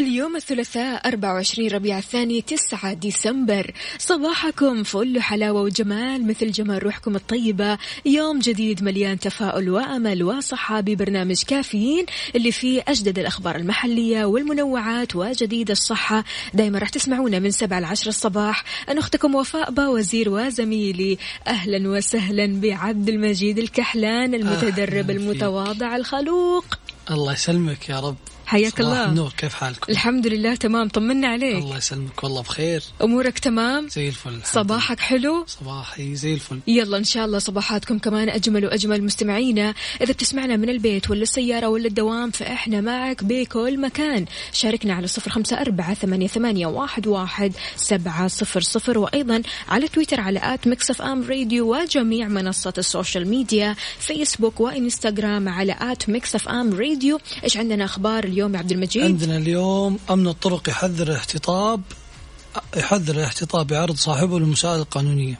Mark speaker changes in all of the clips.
Speaker 1: اليوم الثلاثاء 24 ربيع الثاني 9 ديسمبر. صباحكم فل حلاوة وجمال مثل جمال روحكم الطيبة. يوم جديد مليان تفاؤل وأمل وصحة ببرنامج كافيين اللي فيه أجدد الأخبار المحلية والمنوعات وجديد الصحة. دايما راح تسمعونا من 7 ل 10 الصباح. أنا أختكم وفاء باوزير وزميلي. أهلا وسهلا بعبد المجيد الكحلان المتدرب المتواضع الخلوق.
Speaker 2: الله يسلمك يا رب.
Speaker 1: حياك
Speaker 2: صباح
Speaker 1: الله.
Speaker 2: النور كيف حالكم؟
Speaker 1: الحمد لله تمام. طمنا عليك.
Speaker 2: الله يسلمك والله بخير.
Speaker 1: أمورك تمام؟
Speaker 2: زي الفل الحمد
Speaker 1: صباحك حلو؟
Speaker 2: لله. صباحي زي الفل.
Speaker 1: يلا إن شاء الله صباحاتكم كمان أجمل وأجمل مستمعينا. إذا بتسمعنا من البيت ولا السيارة ولا الدوام فإحنا معك بكل مكان. شاركنا على صفر خمسة أربعة ثمانية, ثمانية واحد, واحد سبعة صفر صفر. وأيضا على تويتر على at Mix FM Radio وجميع منصات ال social media فيسبوك وإنستغرام على at Mix FM Radio. إيش عندنا؟ أخبار اليوم؟ يا عبد المجيد.
Speaker 2: عندنا اليوم أمن الطرق يحذر الاحتطاب يحذر الاحتطاب بعرض صاحبه للمساءلة القانونية.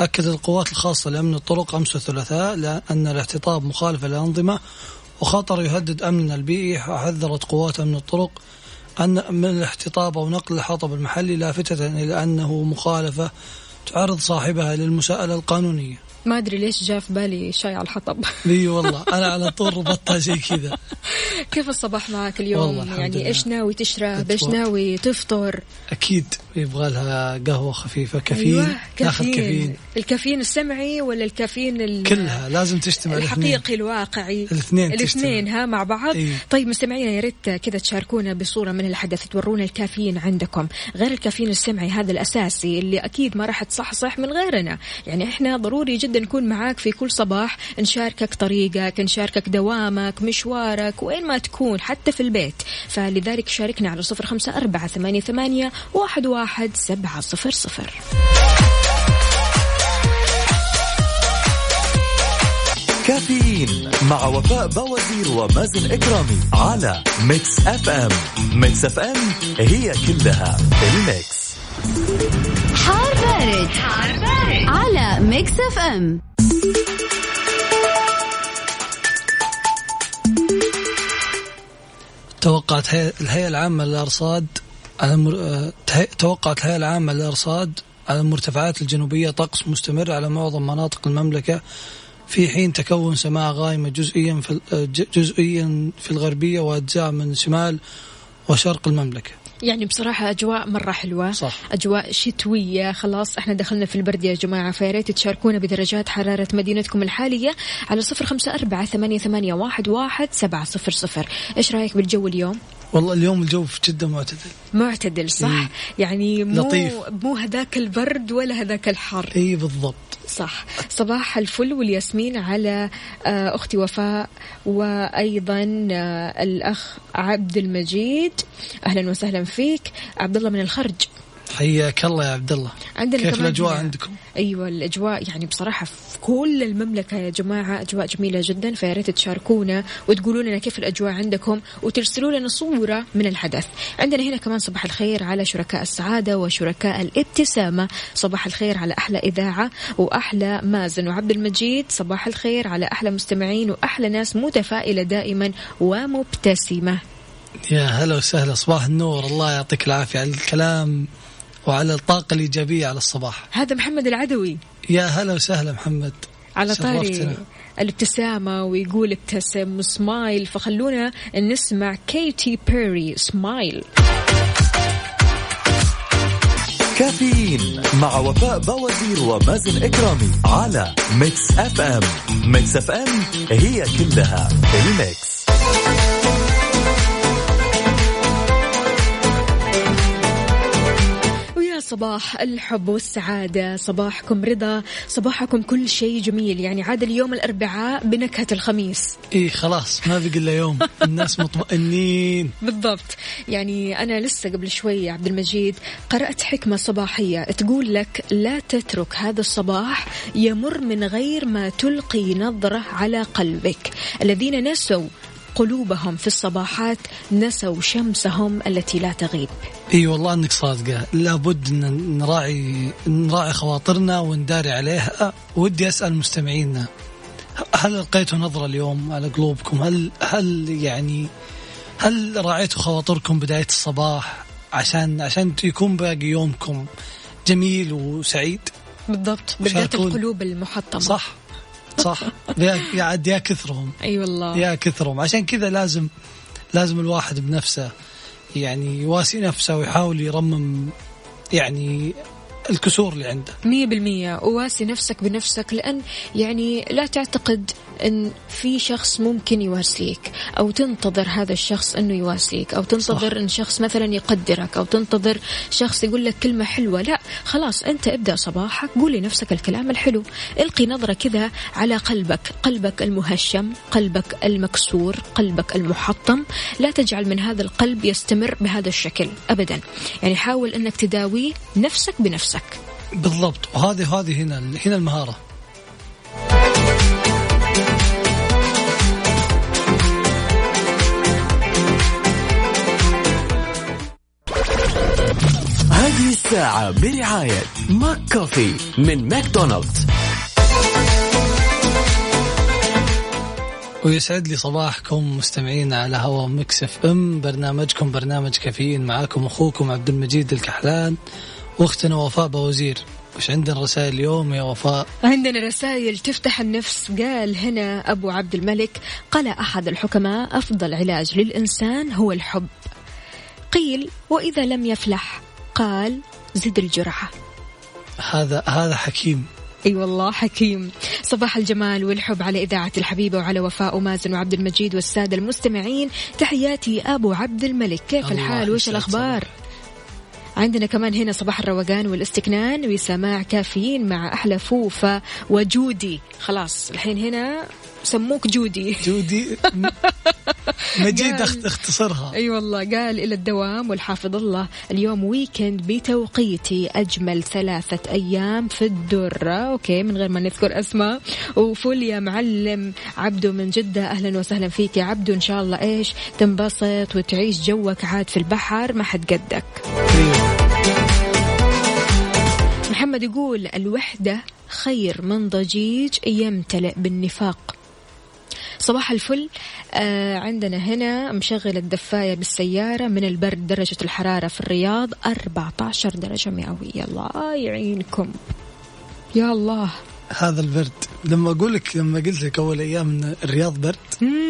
Speaker 2: أكد القوات الخاصة لأمن الطرق أمس الثلاثاء أن الاحتطاب مخالفة للأنظمة وخطر يهدد أمننا البيئي وحذرت قوات أمن الطرق أن من الاحتطاب أو نقل الحطب المحلي لافتة إلى أنه مخالفة تعرض صاحبها للمساءلة القانونية.
Speaker 1: ما أدري ليش جاء في بالي شاي على الحطب.
Speaker 2: إي والله أنا على طول ربطتها زي كذا.
Speaker 1: كيف الصباح معك اليوم؟
Speaker 2: والله الحمد
Speaker 1: يعني
Speaker 2: لله.
Speaker 1: إيش ناوي تشرب؟
Speaker 2: إيش.
Speaker 1: ناوي تفطر؟
Speaker 2: أكيد يبغى لها قهوة خفيفة كافيين
Speaker 1: أيوة
Speaker 2: ناخذ
Speaker 1: كافيين.
Speaker 2: كافيين.
Speaker 1: الكافيين السمعي ولا الكافيين ال-
Speaker 2: كلها لازم تجتمع الاثنين.
Speaker 1: الحقيقي الواقعي.
Speaker 2: الاثنين
Speaker 1: الاثنين. ها مع بعض.
Speaker 2: إيه.
Speaker 1: طيب مستمعينا يا ريت كذا تشاركونا بصورة من الحدث تورونا الكافيين عندكم. غير الكافيين السمعي هذا الأساسي اللي أكيد ما راح تصحصح من غيرنا. يعني إحنا ضروري جدا نكون معاك في كل صباح نشاركك طريقك نشاركك دوامك مشوارك وين ما تكون حتى في البيت. فلذلك شاركنا على صفر خمسة أربعة ثمانية, ثمانية واحد, واحد سبعة صفر صفر.
Speaker 3: كافيين مع وفاء بوازير ومازن إكرامي على Mix FM Mix FM هي كلها الميكس.
Speaker 4: حار بارد, حار بارد. على Mix FM.
Speaker 2: توقعت هي- الهيئة العامة للأرصاد على المر... آه، توقعت الهيئة العامة للأرصاد على المرتفعات الجنوبية طقس مستمر على معظم مناطق المملكة في حين تكون سماء غائمة جزئيا في آه، جزئيا في الغربية وأجزاء من شمال وشرق المملكة.
Speaker 1: يعني بصراحة أجواء مرة حلوة
Speaker 2: صح.
Speaker 1: أجواء شتوية خلاص إحنا دخلنا في البرد يا جماعة فيا ريت تشاركونا بدرجات حرارة مدينتكم الحالية على صفر خمسة أربعة ثمانية, ثمانية واحد, واحد سبعة صفر صفر إيش رأيك بالجو اليوم؟
Speaker 2: والله اليوم الجو في جدة معتدل.
Speaker 1: معتدل صح؟
Speaker 2: إيه.
Speaker 1: يعني مو
Speaker 2: لطيف.
Speaker 1: مو هذاك البرد ولا هذاك الحر.
Speaker 2: اي بالضبط.
Speaker 1: صح. صباح الفل والياسمين على آه، أختي وفاء وأيضا آه، الأخ عبد المجيد. أهلا وسهلا فيك. عبد الله من الخرج.
Speaker 2: حياك الله يا عبد الله
Speaker 1: عندنا
Speaker 2: كيف
Speaker 1: الأجواء
Speaker 2: عندكم؟
Speaker 1: أيوه الأجواء يعني بصراحة في كل المملكة يا جماعة أجواء جميلة جدا فيا ريت تشاركونا وتقولوا لنا كيف الأجواء عندكم وترسلوا لنا صورة من الحدث. عندنا هنا كمان صباح الخير على شركاء السعادة وشركاء الابتسامة. صباح الخير على أحلى إذاعة وأحلى مازن وعبد المجيد صباح الخير على أحلى مستمعين وأحلى ناس متفائلة دائما ومبتسمة.
Speaker 2: يا هلا وسهلا صباح النور. الله يعطيك العافية على الكلام. وعلى الطاقة الإيجابية على الصباح.
Speaker 1: هذا محمد العدوي.
Speaker 2: يا هلا وسهلا محمد.
Speaker 1: على طاري. الابتسامة ويقول ابتسم وسمايل فخلونا نسمع كيتي بيري سمايل
Speaker 3: كافيين مع وفاء بوازير ومازن إكرامي على Mix FM Mix FM هي كلها الميكس
Speaker 1: الصباح الحب والسعادة صباحكم رضا صباحكم كل شيء جميل. يعني عاد اليوم الأربعاء بنكهة الخميس.
Speaker 2: اي خلاص ما بقي إلا يوم. الناس مطمئنين.
Speaker 1: بالضبط. يعني أنا لسه قبل شوي عبد المجيد قرأت حكمة صباحية تقول لك لا تترك هذا الصباح يمر من غير ما تلقي نظرة على قلبك. الذين نسوا قلوبهم في الصباحات نسوا شمسهم التي لا تغيب.
Speaker 2: إي والله إنك صادقة. لابد إن نراعي نراعي خواطرنا ونداري عليها. ودي أسأل مستمعينا هل لقيتوا نظرة اليوم على قلوبكم؟ هل هل يعني هل راعيتوا خواطركم بداية الصباح عشان عشان يكون باقي يومكم جميل وسعيد؟
Speaker 1: بالضبط بالذات. القلوب المحطمة.
Speaker 2: صح. صح؟ يا عاد يا كثرهم.
Speaker 1: أي والله.
Speaker 2: يا كثرهم. عشان كذا لازم لازم الواحد بنفسه يعني يواسي نفسه ويحاول يرمم يعني الكسور اللي عنده.
Speaker 1: مية بالمية. وواسي نفسك بنفسك لأن يعني لا تعتقد أن في شخص ممكن يواسيك أو تنتظر هذا الشخص أنه يواسيك أو تنتظر
Speaker 2: صح.
Speaker 1: أن شخص مثلا يقدرك أو تنتظر شخص يقول لك كلمة حلوة لا خلاص أنت ابدأ صباحك قول لنفسك الكلام الحلو. إلقي نظرة كذا على قلبك قلبك المهشم قلبك المكسور قلبك المحطم. لا تجعل من هذا القلب يستمر بهذا الشكل أبدا. يعني حاول أنك تداوي نفسك بنفسك.
Speaker 2: بالضبط. وهذه هذه هنا هنا
Speaker 3: المهارة. الساعة برعاية ماك كوفي من ماكدونالدز.
Speaker 2: ويسعد لي صباحكم مستمعين على هوا Mix FM. برنامجكم برنامج كافيين معاكم أخوكم عبد المجيد الكحلان وأختنا وفاء بوازير. وش عندنا رسائل اليوم يا وفاء؟
Speaker 1: عندنا رسائل تفتح النفس. قال هنا أبو عبد الملك قال أحد الحكماء أفضل علاج للإنسان هو الحب. قيل وإذا لم يفلح قال زد الجرعة.
Speaker 2: هذا هذا حكيم.
Speaker 1: أي والله حكيم. صباح الجمال والحب على إذاعة الحبيبة وعلى وفاء ومازن وعبد المجيد والسادة المستمعين. تحياتي أبو عبد الملك. كيف الحال؟ وش
Speaker 2: يسعد
Speaker 1: الأخبار؟ عندنا كمان هنا صباح الروقان والاستكنان وسماع كافيين مع أحلى فوفا وجودي. خلاص الحين هنا سموك جودي.
Speaker 2: جودي. مجيد اختصرها.
Speaker 1: أي والله قال إلى الدوام والحافظ الله اليوم weekend بتوقيتي أجمل ثلاثة أيام في الدرة. okay من غير ما نذكر أسماء. وفل يا معلم عبدو من جدة أهلا وسهلا فيك يا عبدو إن شاء الله إيش؟ تنبسط وتعيش جوك عاد في البحر. ما حد قدك. محمد يقول الوحدة خير من ضجيج يمتلئ بالنفاق. صباح الفل. آه عندنا هنا مشغل الدفاية بالسيارة من البرد درجة الحرارة في الرياض 14 درجة مئوية. الله يعينكم. يا الله.
Speaker 2: هذا البرد. لما أقول لك لما قلت لك أول أيام إن الرياض برد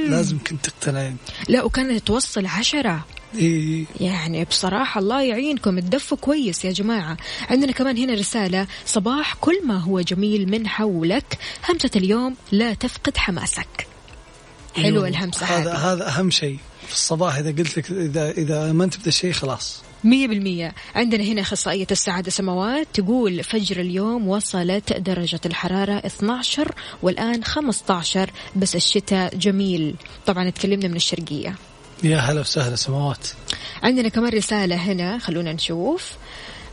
Speaker 2: لازم كنت تقتنعين.
Speaker 1: لا وكانت توصل عشرة.
Speaker 2: إيه
Speaker 1: يعني بصراحة الله يعينكم. تدفوا كويس يا جماعة. عندنا كمان هنا رسالة. صباح كل ما هو جميل من حولك. همسة اليوم لا تفقد حماسك. حلوة
Speaker 2: أيوه.
Speaker 1: الهمسة
Speaker 2: هذا هذا أهم شيء في الصباح. إذا قلت لك اذا إذا امنت بهذا الشيء خلاص.
Speaker 1: مية بالمية. عندنا هنا أخصائية السعادة سماوات تقول فجر اليوم وصلت درجة الحرارة 12 والآن 15 بس الشتاء جميل. طبعا تكلمنا من الشرقية.
Speaker 2: يا هلا وسهلا سماوات
Speaker 1: عندنا كمان رسالة هنا خلونا نشوف.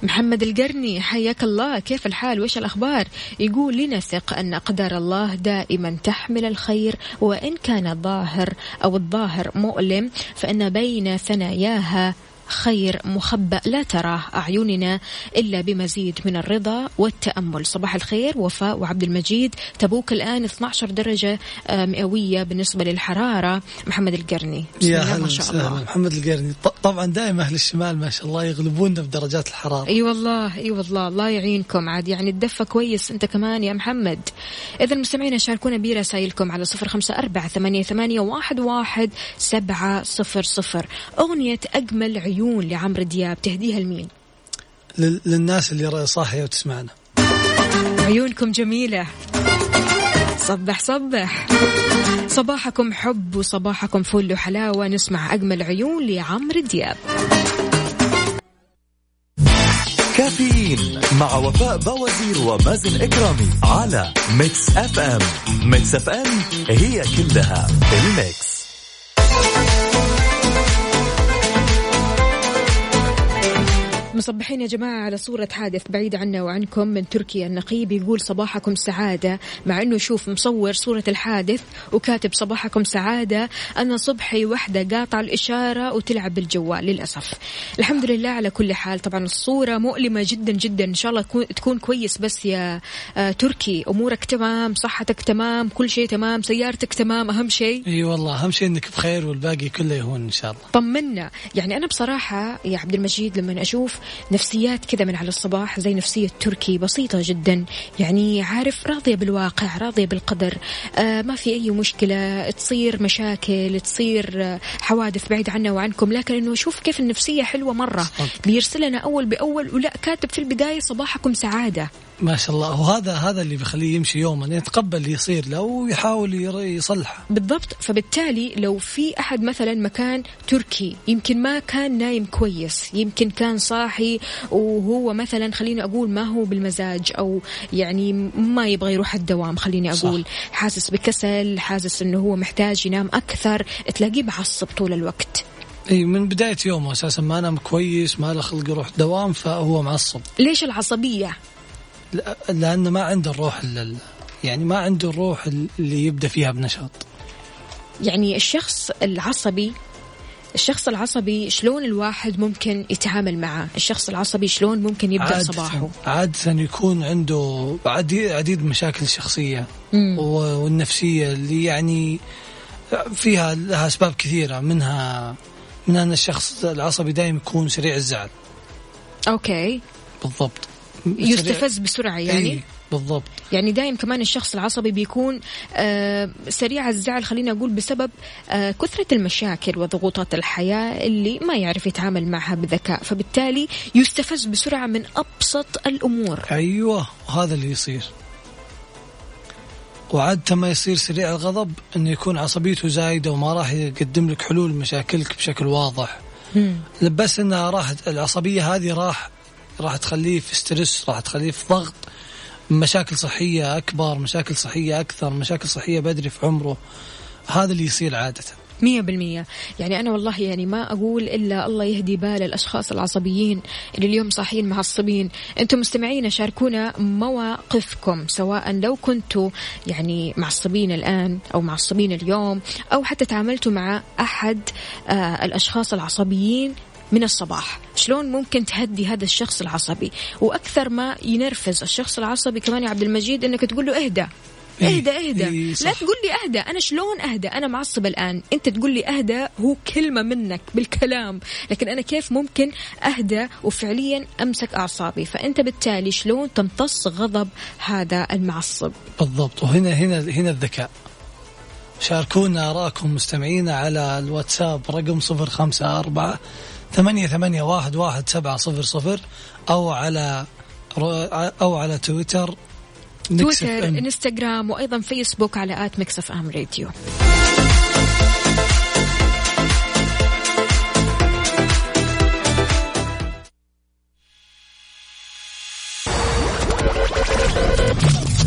Speaker 1: محمد القرني حياك الله. كيف الحال؟ وش الأخبار؟ يقول لنثق أن أقدار الله دائما تحمل الخير وإن كان الظاهر أو الظاهر مؤلم فإن بين ثناياها خير مخبأ لا تراه أعيننا إلا بمزيد من الرضا والتأمل. صباح الخير وفاء وعبد المجيد. تبوك الآن 12 درجة آه، مئوية بالنسبة للحرارة. محمد القرني.
Speaker 2: يا
Speaker 1: الله
Speaker 2: هلا وسهلا. محمد القرني. طبعا دائما أهل الشمال ما شاء الله يغلبونا بدرجات الحرارة.
Speaker 1: أي والله أي والله. الله يعينكم. عاد يعني الدفة كويس. أنت كمان يا محمد. اذا مستمعينا شاركونا برسائلكم على صفر خمسة أربعة ثمانية, ثمانية واحد, واحد سبعة صفر صفر. أغنية أجمل عيون. لعمرو دياب تهديها لمين؟
Speaker 2: لل- للناس اللي صاحية وتسمعنا.
Speaker 1: عيونكم جميلة. صبح صبح. صباحكم حب وصباحكم فل وحلاوة. نسمع أجمل عيون لعمرو دياب.
Speaker 3: كافيين مع وفاء بوازير ومازن إكرامي على Mix FM. Mix FM هي كلها الميكس.
Speaker 1: مصبحين يا جماعة على صورة حادث بعيد عنا وعنكم من تركيا. النقيب يقول صباحكم سعادة مع إنه شوف مصور صورة الحادث وكاتب صباحكم سعادة. أنا صبحي وحدة قاطع الإشارة وتلعب بالجوال للأسف. الحمد لله على كل حال. طبعا الصورة مؤلمة جدا جدا. إن شاء الله تكون كويس بس يا آه تركي. أمورك تمام صحتك تمام كل شيء تمام سيارتك تمام أهم شيء؟
Speaker 2: إي والله أهم شيء إنك بخير والباقي كله يهون إن شاء الله.
Speaker 1: طمنا. يعني أنا بصراحة يا عبد المجيد لما أشوف نفسيات كذا من على الصباح زي نفسية تركي بسيطة جدا يعني عارف راضية بالواقع راضية بالقدر آه ما في أي مشكلة تصير مشاكل تصير آه حوادث بعيد عنا وعنكم لكن إنه شوف كيف النفسية حلوة مرة. بيرسلنا أول بأول ولا كاتب في البداية صباحكم سعادة.
Speaker 2: ما شاء الله. وهذا هذا اللي بيخليه يمشي يوما يتقبل اللي يصير له ويحاول يصلحه.
Speaker 1: بالضبط. فبالتالي لو في أحد مثلا مكان تركي يمكن ما كان نايم كويس يمكن كان صاحي وهو مثلا خليني أقول ما هو بالمزاج أو يعني ما يبغى يروح الدوام خليني أقول. صح. حاسس بكسل حاسس إنه هو محتاج ينام أكثر تلاقيه معصب طول الوقت.
Speaker 2: إي من بداية يومه أساسا ما نام كويس ما له خلق يروح دوام فهو معصب.
Speaker 1: ليش العصبية؟
Speaker 2: لأنه ما عنده الروح يعني ما عنده الروح اللي يبدأ فيها بنشاط.
Speaker 1: يعني الشخص العصبي الشخص العصبي شلون الواحد ممكن يتعامل معه؟ الشخص العصبي شلون ممكن يبدأ عادة صباحه؟
Speaker 2: عادة يكون عنده عديد, عديد مشاكل الشخصية مم. والنفسية اللي يعني فيها لها أسباب كثيرة منها من أن الشخص العصبي دائما يكون سريع الزعل.
Speaker 1: أوكي.
Speaker 2: بالضبط.
Speaker 1: يستفز بسرعة يعني؟
Speaker 2: أي بالضبط.
Speaker 1: يعني دايم كمان الشخص العصبي بيكون آه سريع الزعل خلينا أقول بسبب آه كثرة المشاكل وضغوطات الحياة اللي ما يعرف يتعامل معها بذكاء. فبالتالي يستفز بسرعة من أبسط الأمور.
Speaker 2: أيوة وهذا اللي يصير. وعادة ما يصير سريع الغضب انه يكون عصبيته زايدة وما راح يقدم لك حلول مشاكلك بشكل واضح. مم. بس إنها راحت العصبية هذه راح راح تخليه في ستريس راح تخليه في ضغط. مشاكل صحية أكبر مشاكل صحية أكثر مشاكل صحية بدري في عمره. هذا اللي يصير عادة.
Speaker 1: مية بالمية. يعني أنا والله يعني ما أقول إلا الله يهدي بال الأشخاص العصبيين اللي اليوم صاحيين معصبين. أنتم مستمعين شاركونا مواقفكم سواء لو كنتوا يعني معصبين الآن أو معصبين اليوم أو حتى تعاملتوا مع أحد آه الأشخاص العصبيين من الصباح. شلون ممكن تهدي هذا الشخص العصبي؟ وأكثر ما ينرفز الشخص العصبي كمان يا عبد المجيد إنك تقول له اهدى إيه، اهدى اهدى إيه لا تقول لي اهدى أنا شلون اهدى أنا معصب الآن. أنت تقول لي اهدى هو كلمة منك بالكلام. لكن أنا كيف ممكن اهدى وفعليا أمسك أعصابي؟ فأنت بالتالي شلون تمتص غضب هذا المعصب؟
Speaker 2: بالضبط. وهنا هنا هنا الذكاء. شاركونا آراءكم مستمعينا على الواتساب رقم صفر خمسة أربعة ثمانية ثمانية واحد واحد سبعة صفر صفر أو على أو على تويتر
Speaker 1: تويتر إنستغرام وأيضا فيسبوك على at Mix FM Radio.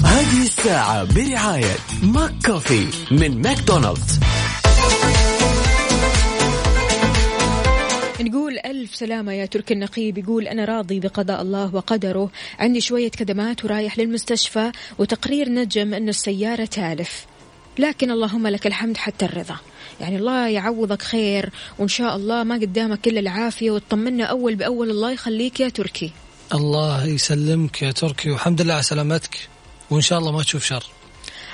Speaker 3: هذه الساعة برعاية ماك كوفي من ماكدونالدز.
Speaker 1: نقول ألف سلامة يا تركي النقيب. يقول أنا راضي بقضاء الله وقدره. عندي شوية كدمات ورايح للمستشفى وتقرير نجم أن السيارة تالف. لكن اللهم لك الحمد حتى الرضا. يعني الله يعوضك خير وإن شاء الله ما قدامك إلا العافية وتطمنا أول بأول. الله يخليك يا تركي.
Speaker 2: الله يسلمك يا تركي. والحمد لله على سلامتك. وإن شاء الله ما تشوف شر.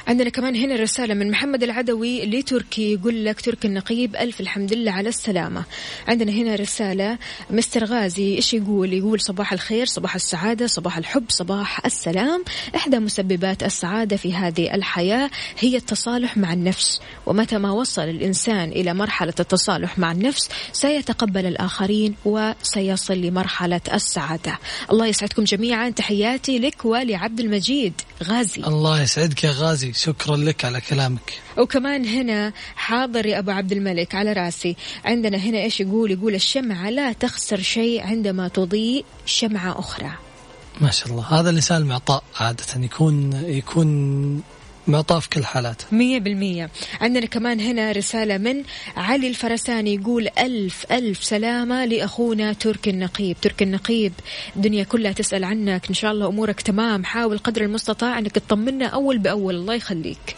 Speaker 1: عندنا كمان هنا رسالة من محمد العدوي لتركي يقول لك تركي النقيب ألف الحمد لله على السلامة. عندنا هنا رسالة مستر غازي إيش يقول؟ يقول صباح الخير صباح السعادة صباح الحب صباح السلام. إحدى مسببات السعادة في هذه الحياة هي التصالح مع النفس. ومتى ما وصل الإنسان إلى مرحلة التصالح مع النفس سيتقبل الآخرين وسيصل لمرحلة السعادة. الله يسعدكم جميعا. تحياتي لك ولعبد المجيد غازي.
Speaker 2: الله يسعدك يا غازي. شكرا لك على كلامك.
Speaker 1: وكمان هنا حاضر يا أبو عبد الملك على رأسي. عندنا هنا إيش يقول؟ يقول الشمعة لا تخسر شيء عندما تضيء شمعة أخرى.
Speaker 2: ما شاء الله. هذا الإنسان المعطاء عادة. يكون يكون معطاء في كل
Speaker 1: مية بالمية. عندنا كمان هنا رسالة من علي الفرساني يقول ألف ألف سلامة لأخونا تركي النقيب. تركي النقيب الدنيا كلها تسأل عنك. إن شاء الله أمورك تمام. حاول قدر المستطاع أنك تطمنا أول بأول. الله يخليك.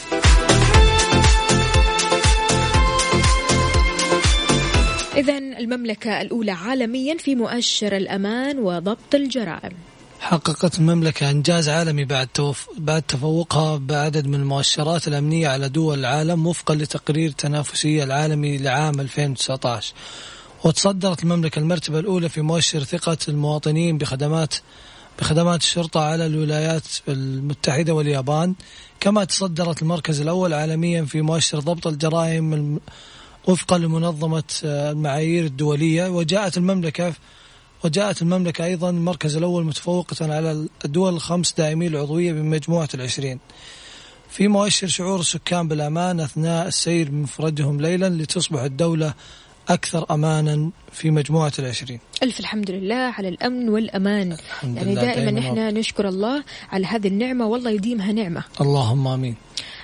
Speaker 1: إذا المملكة الأولى عالميا في مؤشر الأمان وضبط الجرائم.
Speaker 2: حققت المملكة إنجاز عالمي بعد. بعد تفوقها بعدد من المؤشرات الأمنية على دول العالم وفقا لتقرير التنافسية العالمي لعام 2019 وتصدرت المملكة المرتبة الأولى في مؤشر ثقة المواطنين بخدمات بخدمات الشرطة على الولايات المتحدة واليابان كما تصدرت المركز الأول عالميا في مؤشر ضبط الجرائم. وفقا لمنظمة المعايير الدولية وجاءت المملكة وجاءت المملكة أيضا المركز الأول متفوقة على الدول الخمس دائمي العضوية بمجموعة العشرين. في مؤشر شعور السكان بالأمان أثناء السير بمفردهم ليلا لتصبح الدولة أكثر أمانا في مجموعة العشرين.
Speaker 1: ألف الحمد لله على الأمن والأمان.
Speaker 2: الحمد
Speaker 1: يعني دائما
Speaker 2: دايماً
Speaker 1: إحنا نشكر الله على هذه النعمة والله يديمها نعمة.
Speaker 2: اللهم آمين.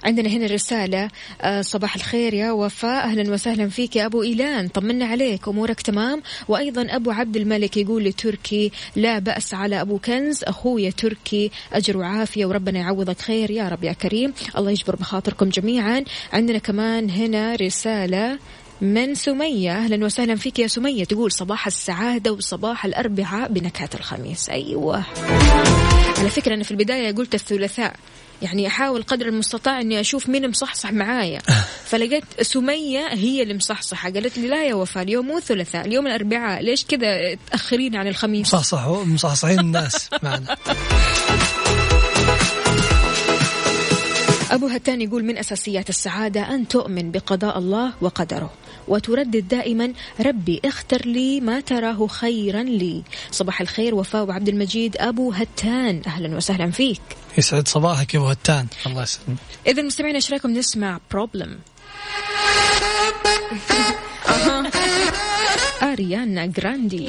Speaker 1: عندنا هنا رسالة آه، صباح الخير يا وفاء. أهلا وسهلا فيك يا أبو إيلان. طمنا عليك أمورك تمام؟ وأيضا أبو عبد الملك يقول لتركي لا بأس على أبو كنز أخويا تركي أجر وعافية وربنا يعوضك خير يا رب يا كريم. الله يجبر بخاطركم جميعا. عندنا كمان هنا رسالة من سمية. أهلا وسهلا فيك يا سمية. تقول صباح السعادة وصباح الأربعاء بنكهة الخميس. أيوة. على فكرة أنا في البداية قلت الثلاثاء. يعني أحاول قدر المستطاع إني أشوف مين مصحصح معايا. فلقيت سمية هي اللي مصحصحة. قالت لي لا يا وفاء اليوم مو الثلاثاء اليوم الأربعاء. ليش كذا تأخرين عن الخميس؟
Speaker 2: مصحصحوا مصحصحين الناس معنا.
Speaker 1: أبو هتان يقول من أساسيات السعادة أن تؤمن بقضاء الله وقدره وتردد دائما ربي اختر لي ما تراه خيرا لي. صباح الخير وفاء وعبد المجيد أبو هتان أهلا وسهلا فيك.
Speaker 2: يسعد صباحك يا أبو هتان الله يسلمك.
Speaker 1: إذا مستمعين إيش رأيكم نسمع Problem أريانا جراندي.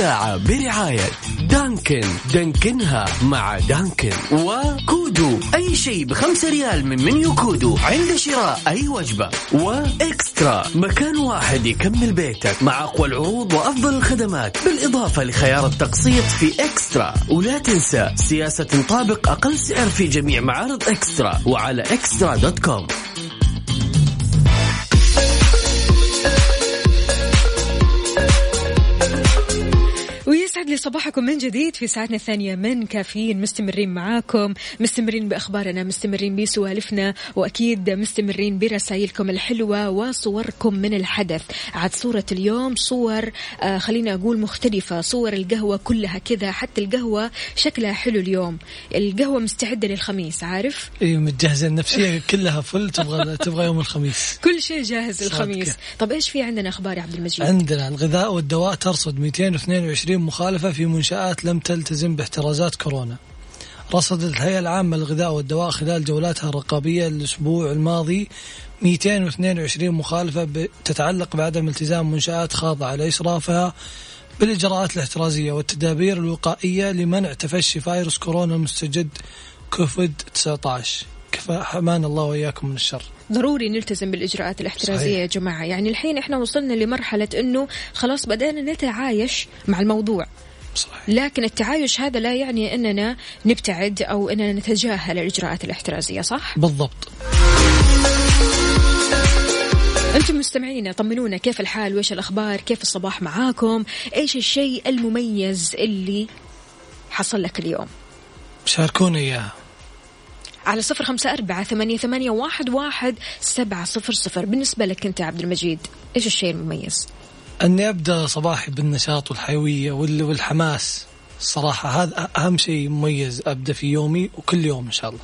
Speaker 3: الساعة برعاية
Speaker 5: دانكن. دانكنها مع دانكن. وكودو. أي شيء بخمسة ريال من منيو كودو. عند شراء أي وجبة. وإكسترا. مكان واحد يكمل بيتك مع أقوى العروض وأفضل الخدمات. بالإضافة لخيار التقسيط في إكسترا. ولا تنسى سياسة تطابق أقل سعر في جميع معارض إكسترا. وعلى إكسترا dot com.
Speaker 1: ويسعد لي صباحكم من جديد في ساعتنا الثانية من كافيين. مستمرين معاكم مستمرين بأخبارنا مستمرين بسوالفنا وأكيد مستمرين برسائلكم الحلوة وصوركم من الحدث. عاد صورة اليوم صور آه خلينا أقول مختلفة. صور القهوة كلها كذا حتى القهوة شكلها حلو اليوم. القهوة مستعدة للخميس عارف؟
Speaker 2: اي متجهزة النفسية كلها فل تبغى تبغى يوم الخميس.
Speaker 1: كل شيء جاهز
Speaker 2: صادقة.
Speaker 1: للخميس. طب إيش في عندنا أخبار يا عبد المجيد؟
Speaker 2: عندنا الغذاء والدواء ترصد 222 مخالفة في منشآت لم تلتزم باحترازات كورونا. رصدت الهيئة العامة للغذاء والدواء خلال جولاتها الرقابية الأسبوع الماضي 222 مخالفة تتعلق بعدم التزام منشآت خاضعة لإشرافها بالإجراءات الاحترازية والتدابير الوقائية لمنع تفشي فيروس كورونا المستجد كوفيد 19 كفى حمان الله وإياكم من الشر.
Speaker 1: ضروري نلتزم بالإجراءات الاحترازية
Speaker 2: صحيح.
Speaker 1: يا جماعة. يعني الحين إحنا وصلنا لمرحلة أنه خلاص بدأنا نتعايش مع الموضوع.
Speaker 2: صحيح.
Speaker 1: لكن التعايش هذا لا يعني أننا نبتعد أو أننا نتجاهل الإجراءات الاحترازية صح؟
Speaker 2: بالضبط.
Speaker 1: أنتم مستمعينا طمنونا كيف الحال؟ وإيش الأخبار؟ كيف الصباح معاكم؟ إيش الشيء المميز اللي حصل لك اليوم؟
Speaker 2: شاركونا إياها
Speaker 1: على صفر خمسة أربعة ثمانية, ثمانية واحد, واحد سبعة صفر صفر. بالنسبة لك أنت عبد المجيد إيش الشيء المميز؟
Speaker 2: أني أبدأ صباحي بالنشاط والحيوية وال- والحماس. صراحة هذا أهم شيء مميز أبدأ في يومي وكل يوم إن شاء الله.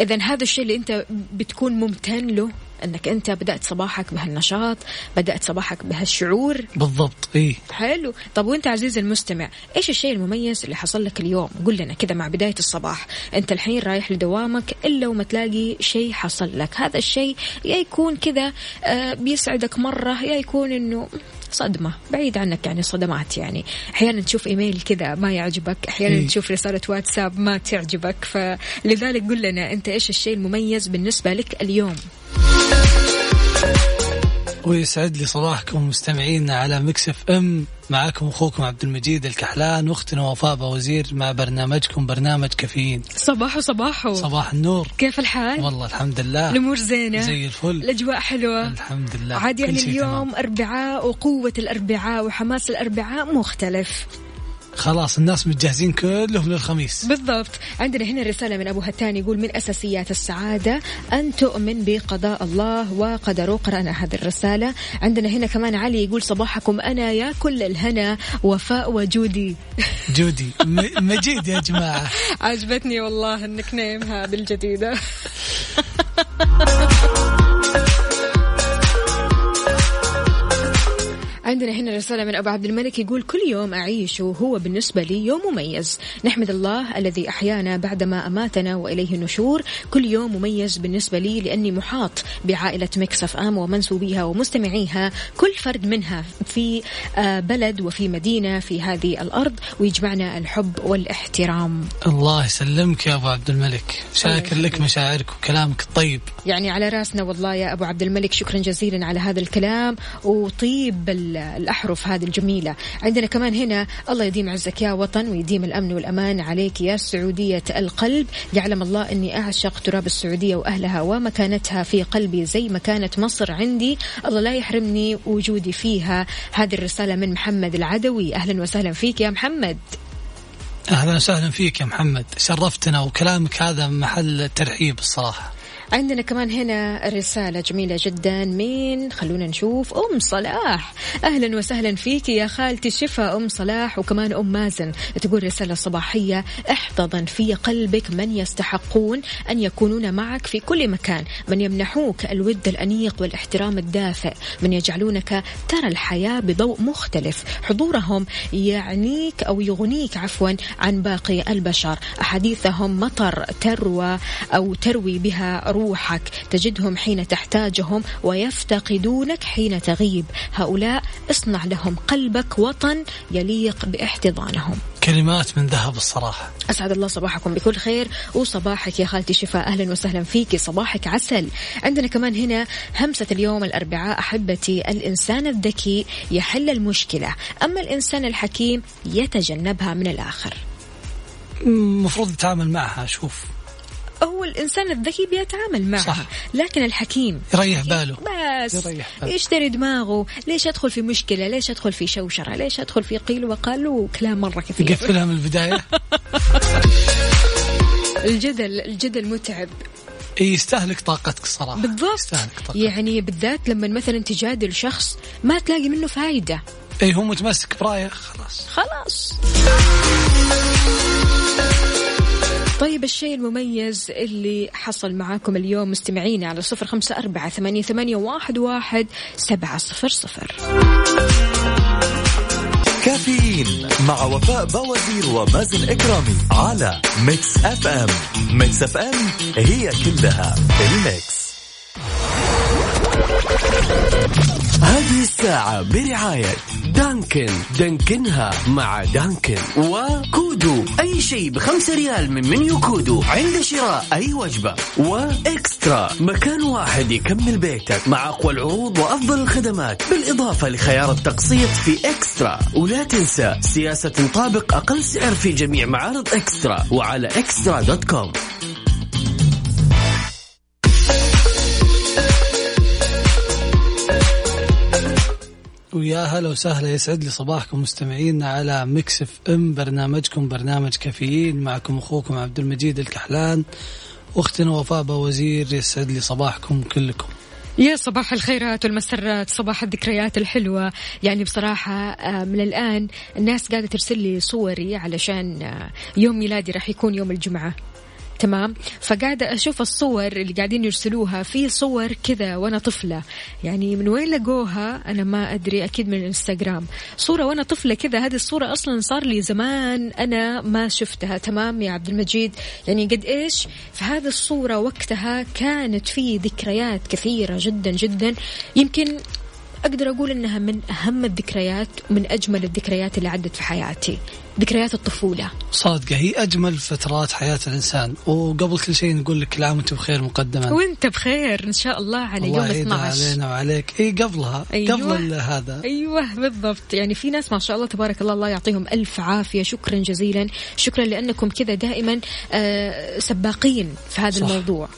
Speaker 1: إذا هذا الشيء اللي أنت بتكون ممتن له أنك أنت بدأت صباحك بهالنشاط بدأت صباحك بهالشعور.
Speaker 2: بالضبط إيه
Speaker 1: حلو. طب وأنت عزيزي المستمع إيش الشيء المميز اللي حصل لك اليوم؟ قل لنا كذا مع بداية الصباح. أنت الحين رايح لدوامك إلا وما تلاقي شيء حصل لك. هذا الشيء يا يكون كذا آه، بيسعدك مرة يا يكون إنه صدمة. بعيد عنك يعني صدمات يعني. أحيانا تشوف إيميل كذا ما يعجبك أحيانا
Speaker 2: إيه.
Speaker 1: تشوف رسالة واتساب ما تعجبك. فلذلك قل لنا أنت إيش الشيء المميز بالنسبة لك اليوم؟
Speaker 2: ويسعد لي صباحكم مستمعينا على Mix FM. معكم أخوكم عبد المجيد الكحلان واختنا وفاء بوازير مع برنامجكم برنامج كافيين.
Speaker 1: صباحو صباحو.
Speaker 2: صباح النور.
Speaker 1: كيف الحال؟
Speaker 2: والله الحمد لله.
Speaker 1: الأمور زينة.
Speaker 2: زي الفل.
Speaker 1: الأجواء حلوة.
Speaker 2: الحمد لله.
Speaker 1: عاد يعني اليوم
Speaker 2: تمام.
Speaker 1: أربعاء وقوة الأربعاء وحماس الأربعاء مختلف.
Speaker 2: خلاص الناس متجهزين كلهم للخميس.
Speaker 1: بالضبط. عندنا هنا رسالة من أبو هتان يقول من أساسيات السعادة أن تؤمن بقضاء الله وقدره؟ قرأنا هذه الرسالة. عندنا هنا كمان علي يقول صباحكم أنا يا كل الهنا وفاء وجودي.
Speaker 2: جودي. مجيد يا جماعة.
Speaker 1: عجبتني والله ال nickname هذه الجديدة عندنا هنا رسالة من أبو عبد الملك يقول كل يوم أعيشه هو بالنسبة لي يوم مميز. نحمد الله الذي أحيانا بعدما أماتنا وإليه النشور كل يوم مميز بالنسبة لي لأني محاط بعائلة Mix FM ومنسوبيها ومستمعيها كل فرد منها في آه، بلد وفي مدينة في هذه الأرض ويجمعنا الحب والاحترام.
Speaker 2: الله يسلمك يا أبو عبد الملك. شاكر لك مشاعرك وكلامك الطيب.
Speaker 1: يعني على رأسنا والله يا أبو عبد الملك شكرا جزيلا على هذا الكلام. وطيب الأحرف هذه الجميلة. عندنا كمان هنا الله يديم عزك يا وطن ويديم الأمن والأمان عليك يا سعودية القلب. يعلم الله أني أعشق تراب السعودية وأهلها ومكانتها في قلبي زي ما كانت مصر عندي. الله لا يحرمني وجودي فيها. هذه الرسالة من محمد العدوي. أهلا وسهلا فيك يا محمد.
Speaker 2: أهلا وسهلا فيك يا محمد. شرفتنا وكلامك هذا محل ترحيب الصراحة.
Speaker 1: عندنا كمان هنا رسالة جميلة جدا. من خلونا نشوف. أم صلاح. أهلا وسهلا فيك يا خالتي شفا أم صلاح وكمان أم مازن. تقول رسالة صباحية. احتضن في قلبك من يستحقون أن يكونون معك في كل مكان. من يمنحوك الود الأنيق والإحترام الدافئ. من يجعلونك ترى الحياة بضوء مختلف. حضورهم يعنيك أو يغنيك عفوا عن باقي البشر. أحاديثهم مطر تروى أو تروي بها روحك تجدهم حين تحتاجهم ويفتقدونك حين تغيب. هؤلاء اصنع لهم قلبك وطن يليق باحتضانهم.
Speaker 2: كلمات من ذهب الصراحة.
Speaker 1: أسعد الله صباحكم بكل خير. وصباحك يا خالتي شفاء. أهلا وسهلا فيك. صباحك عسل. عندنا كمان هنا همسة اليوم الأربعاء. أحبتي الإنسان الذكي يحل المشكلة أما الإنسان الحكيم يتجنبها من الآخر.
Speaker 2: المفروض نتعامل معها شوف
Speaker 1: هو الإنسان الذكي بيتعامل معها
Speaker 2: صح.
Speaker 1: لكن الحكيم.
Speaker 2: يريح باله.
Speaker 1: بس
Speaker 2: يريح باله.
Speaker 1: يشتري دماغه. ليش أدخل في مشكلة؟ ليش أدخل في شوشرة؟ ليش أدخل في قيل وقال وكلام مرة كثير؟
Speaker 2: يقفلها من البداية.
Speaker 1: الجدل الجدل متعب.
Speaker 2: يستهلك طاقتك الصراحه
Speaker 1: بالضبط.
Speaker 2: يستهلك طاقتك.
Speaker 1: يعني بالذات لما مثلا تجادل شخص ما تلاقي منه فايدة.
Speaker 2: إي هو متمسك برأيه خلاص.
Speaker 1: خلاص. طيب الشيء المميز اللي حصل معاكم اليوم مستمعينا على صفر خمسة أربعة ثمانية, ثمانية واحد, واحد سبعة صفر صفر.
Speaker 3: كافيين مع وفاء بوازير ومازن إكرامي على Mix FM. Mix FM هي كلها ال mix.
Speaker 5: هذه الساعة برعاية Dunkin. Dunkin ها مع Dunkin. و Kudu. أي شيء بخمسة ريال من menu Kudu. عند شراء أي وجبة. و eXtra. مكان واحد يكمل بيتك مع أقوى العروض وأفضل الخدمات. بالإضافة لخيار التقسيط في eXtra. ولا تنسى سياسة تطابق أقل سعر في جميع معارض eXtra. وعلى eXtra dot com.
Speaker 2: ويا هلا وسهلا يسعد لي صباحكم مستمعين على Mix FM برنامجكم برنامج كافيين معكم أخوكم عبد المجيد الكحلان واختنا وفاء وزير يسعد لي صباحكم كلكم.
Speaker 1: يا صباح الخيرات والمسرات صباح الذكريات الحلوة. يعني بصراحة آه، من الآن الناس قاعدة ترسل لي صوري علشان آه، يوم ميلادي راح يكون يوم الجمعة. تمام؟ فقاعدة أشوف الصور اللي قاعدين يرسلوها. في صور كذا وأنا طفلة. يعني من وين لقوها أنا ما أدري أكيد من الإنستغرام صورة وأنا طفلة كذا هذه الصورة أصلا صار لي زمان أنا ما شفتها. تمام يا عبد المجيد؟ يعني قد إيش؟ في هذه الصورة وقتها كانت في ذكريات كثيرة جدا جدا. يمكن أقدر أقول أنها من أهم الذكريات ومن أجمل الذكريات اللي عدت في حياتي. ذكريات الطفولة.
Speaker 2: صادقة هي أجمل فترات حياة الإنسان. وقبل كل شيء نقول لك كل عام وأنت بخير مقدما.
Speaker 1: وأنت بخير إن شاء الله على يوم 12
Speaker 2: علينا وعليك. إي قبلها أيوة. قبل هذا.
Speaker 1: أيوة بالضبط. يعني في ناس ما شاء الله تبارك الله الله يعطيهم ألف عافية. شكرا جزيلا. شكرا لأنكم كذا دائما آه سباقين في هذا صح. الموضوع.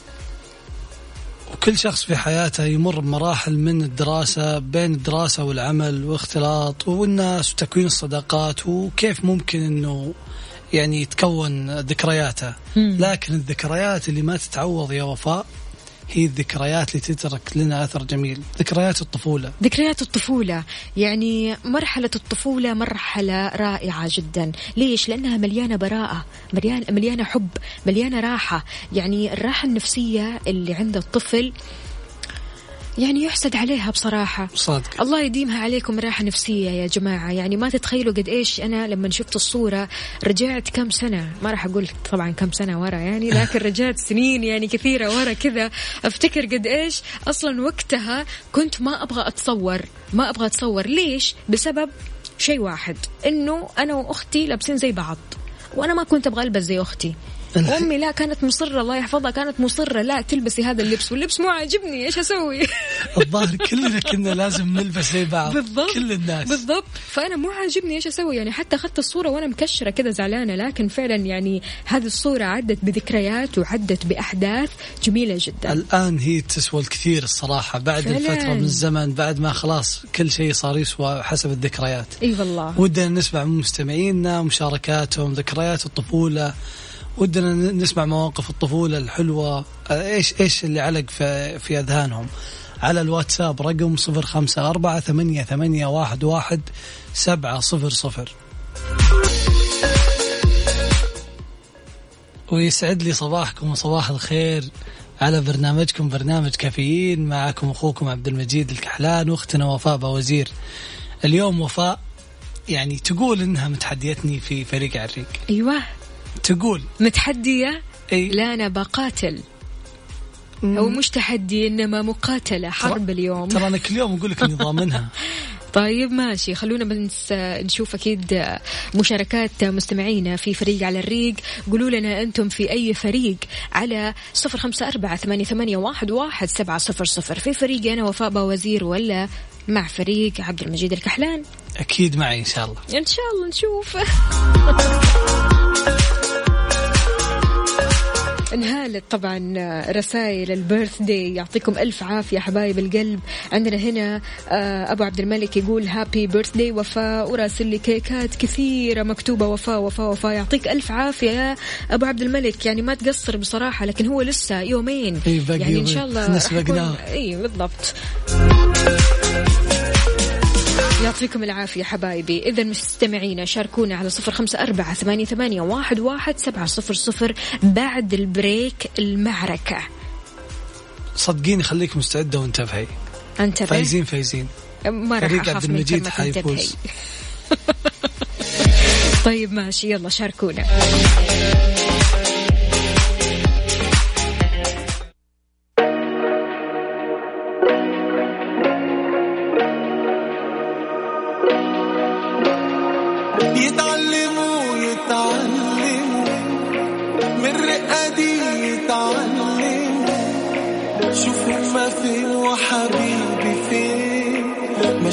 Speaker 2: وكل شخص في حياته يمر بمراحل من الدراسة بين الدراسة والعمل واختلاط والناس وتكوين الصداقات وكيف ممكن إنه يعني يتكون ذكرياته. لكن الذكريات اللي ما تتعوض يا وفاء هي الذكريات اللي تترك لنا أثر جميل، ذكريات الطفولة.
Speaker 1: ذكريات الطفولة، يعني مرحلة الطفولة مرحلة رائعة جدا، ليش؟ لأنها مليانة براءة، مليانه مليانة حب، مليانة راحة، يعني الراحة النفسية اللي عند الطفل يعني يحسد عليها بصراحة.
Speaker 2: صادق.
Speaker 1: الله يديمها عليكم راحة نفسية يا جماعة. يعني ما تتخيلوا قد إيش أنا لما شفت الصورة رجعت كم سنة. ما راح أقول طبعا كم سنة ورا يعني لكن رجعت سنين يعني كثيرة ورا كذا. أفتكر قد إيش أصلا وقتها كنت ما أبغى أتصور. ما أبغى أتصور. ليش؟ بسبب شيء واحد. إنه أنا وأختي لابسين زي بعض. وأنا ما كنت أبغى ألبس زي أختي. أمي لا كانت مصرة الله يحفظها كانت مصرة لا تلبسي هذا اللبس. واللبس مو عاجبني إيش أسوي؟
Speaker 2: الظاهر كلنا كنا لازم نلبس زي بعض بالضبط كل الناس.
Speaker 1: بالضبط. فأنا مو عاجبني إيش أسوي يعني حتى أخذت الصورة وأنا مكشرة كذا زعلانة لكن فعلا يعني هذه الصورة عدت بذكريات وعدت بأحداث جميلة جدا.
Speaker 2: الآن هي تسوى الكثير الصراحة بعد فعلا. الفترة من الزمن بعد ما خلاص كل شيء صار يسوى حسب الذكريات.
Speaker 1: إي والله.
Speaker 2: ودنا نسمع من مستمعينا مشاركاتهم ذكريات الطفولة ودنا نسمع مواقف الطفولة الحلوة. إيش إيش اللي علق في, في أذهانهم؟ على الواتساب رقم صفر خمسة أربعة ثمانية, ثمانية واحد, واحد سبعة صفر صفر. ويسعد لي صباحكم وصباح الخير على برنامجكم برنامج كافيين. معكم أخوكم عبد المجيد الكحلان وأختنا وفاء بوزير اليوم وفاء يعني تقول إنها متحديتني في فريق عريق.
Speaker 1: أيوه.
Speaker 2: تقول.
Speaker 1: متحدية؟ أي. لا أنا بقاتل. أو مش تحدي إنما مقاتلة حرب اليوم.
Speaker 2: ترى أنا كل يوم أقول لك إني ضامنها.
Speaker 1: طيب ماشي. خلونا بس نشوف أكيد مشاركات مستمعينا في فريق على الريق. قولوا لنا أنتم في أي فريق على صفر خمسة أربعة ثمانية, ثمانية واحد, واحد سبعة صفر صفر. في فريق أنا وفاء وزير ولا مع فريق عبد المجيد الكحلان؟
Speaker 2: أكيد معي إن شاء الله.
Speaker 1: إن شاء الله نشوف. انهالت طبعا رسائل البيرث داي. يعطيكم ألف عافية حبايب القلب. عندنا هنا آه، أبو عبد الملك يقول happy birthday وفاء. وراسل لي كيكات كثيرة مكتوبة وفاء وفاء وفاء. يعطيك ألف عافية يا أبو عبد الملك. يعني ما تقصر بصراحة لكن هو لسه يومين.
Speaker 2: إيه يعني إن شاء الله
Speaker 1: اي بالضبط. يعطيكم العافية حبايبي. إذا مستمعينا شاركونا على صفر خمسة أربعة ثمانية, ثمانية واحد, واحد سبعة صفر صفر بعد ال break المعركة.
Speaker 2: صدقيني خليك مستعدة وانتبهي
Speaker 1: انتبه
Speaker 2: فايزين فايزين.
Speaker 1: ما راح
Speaker 2: فريق عبد المجيد حيفوز.
Speaker 1: طيب ماشي يلا شاركونا.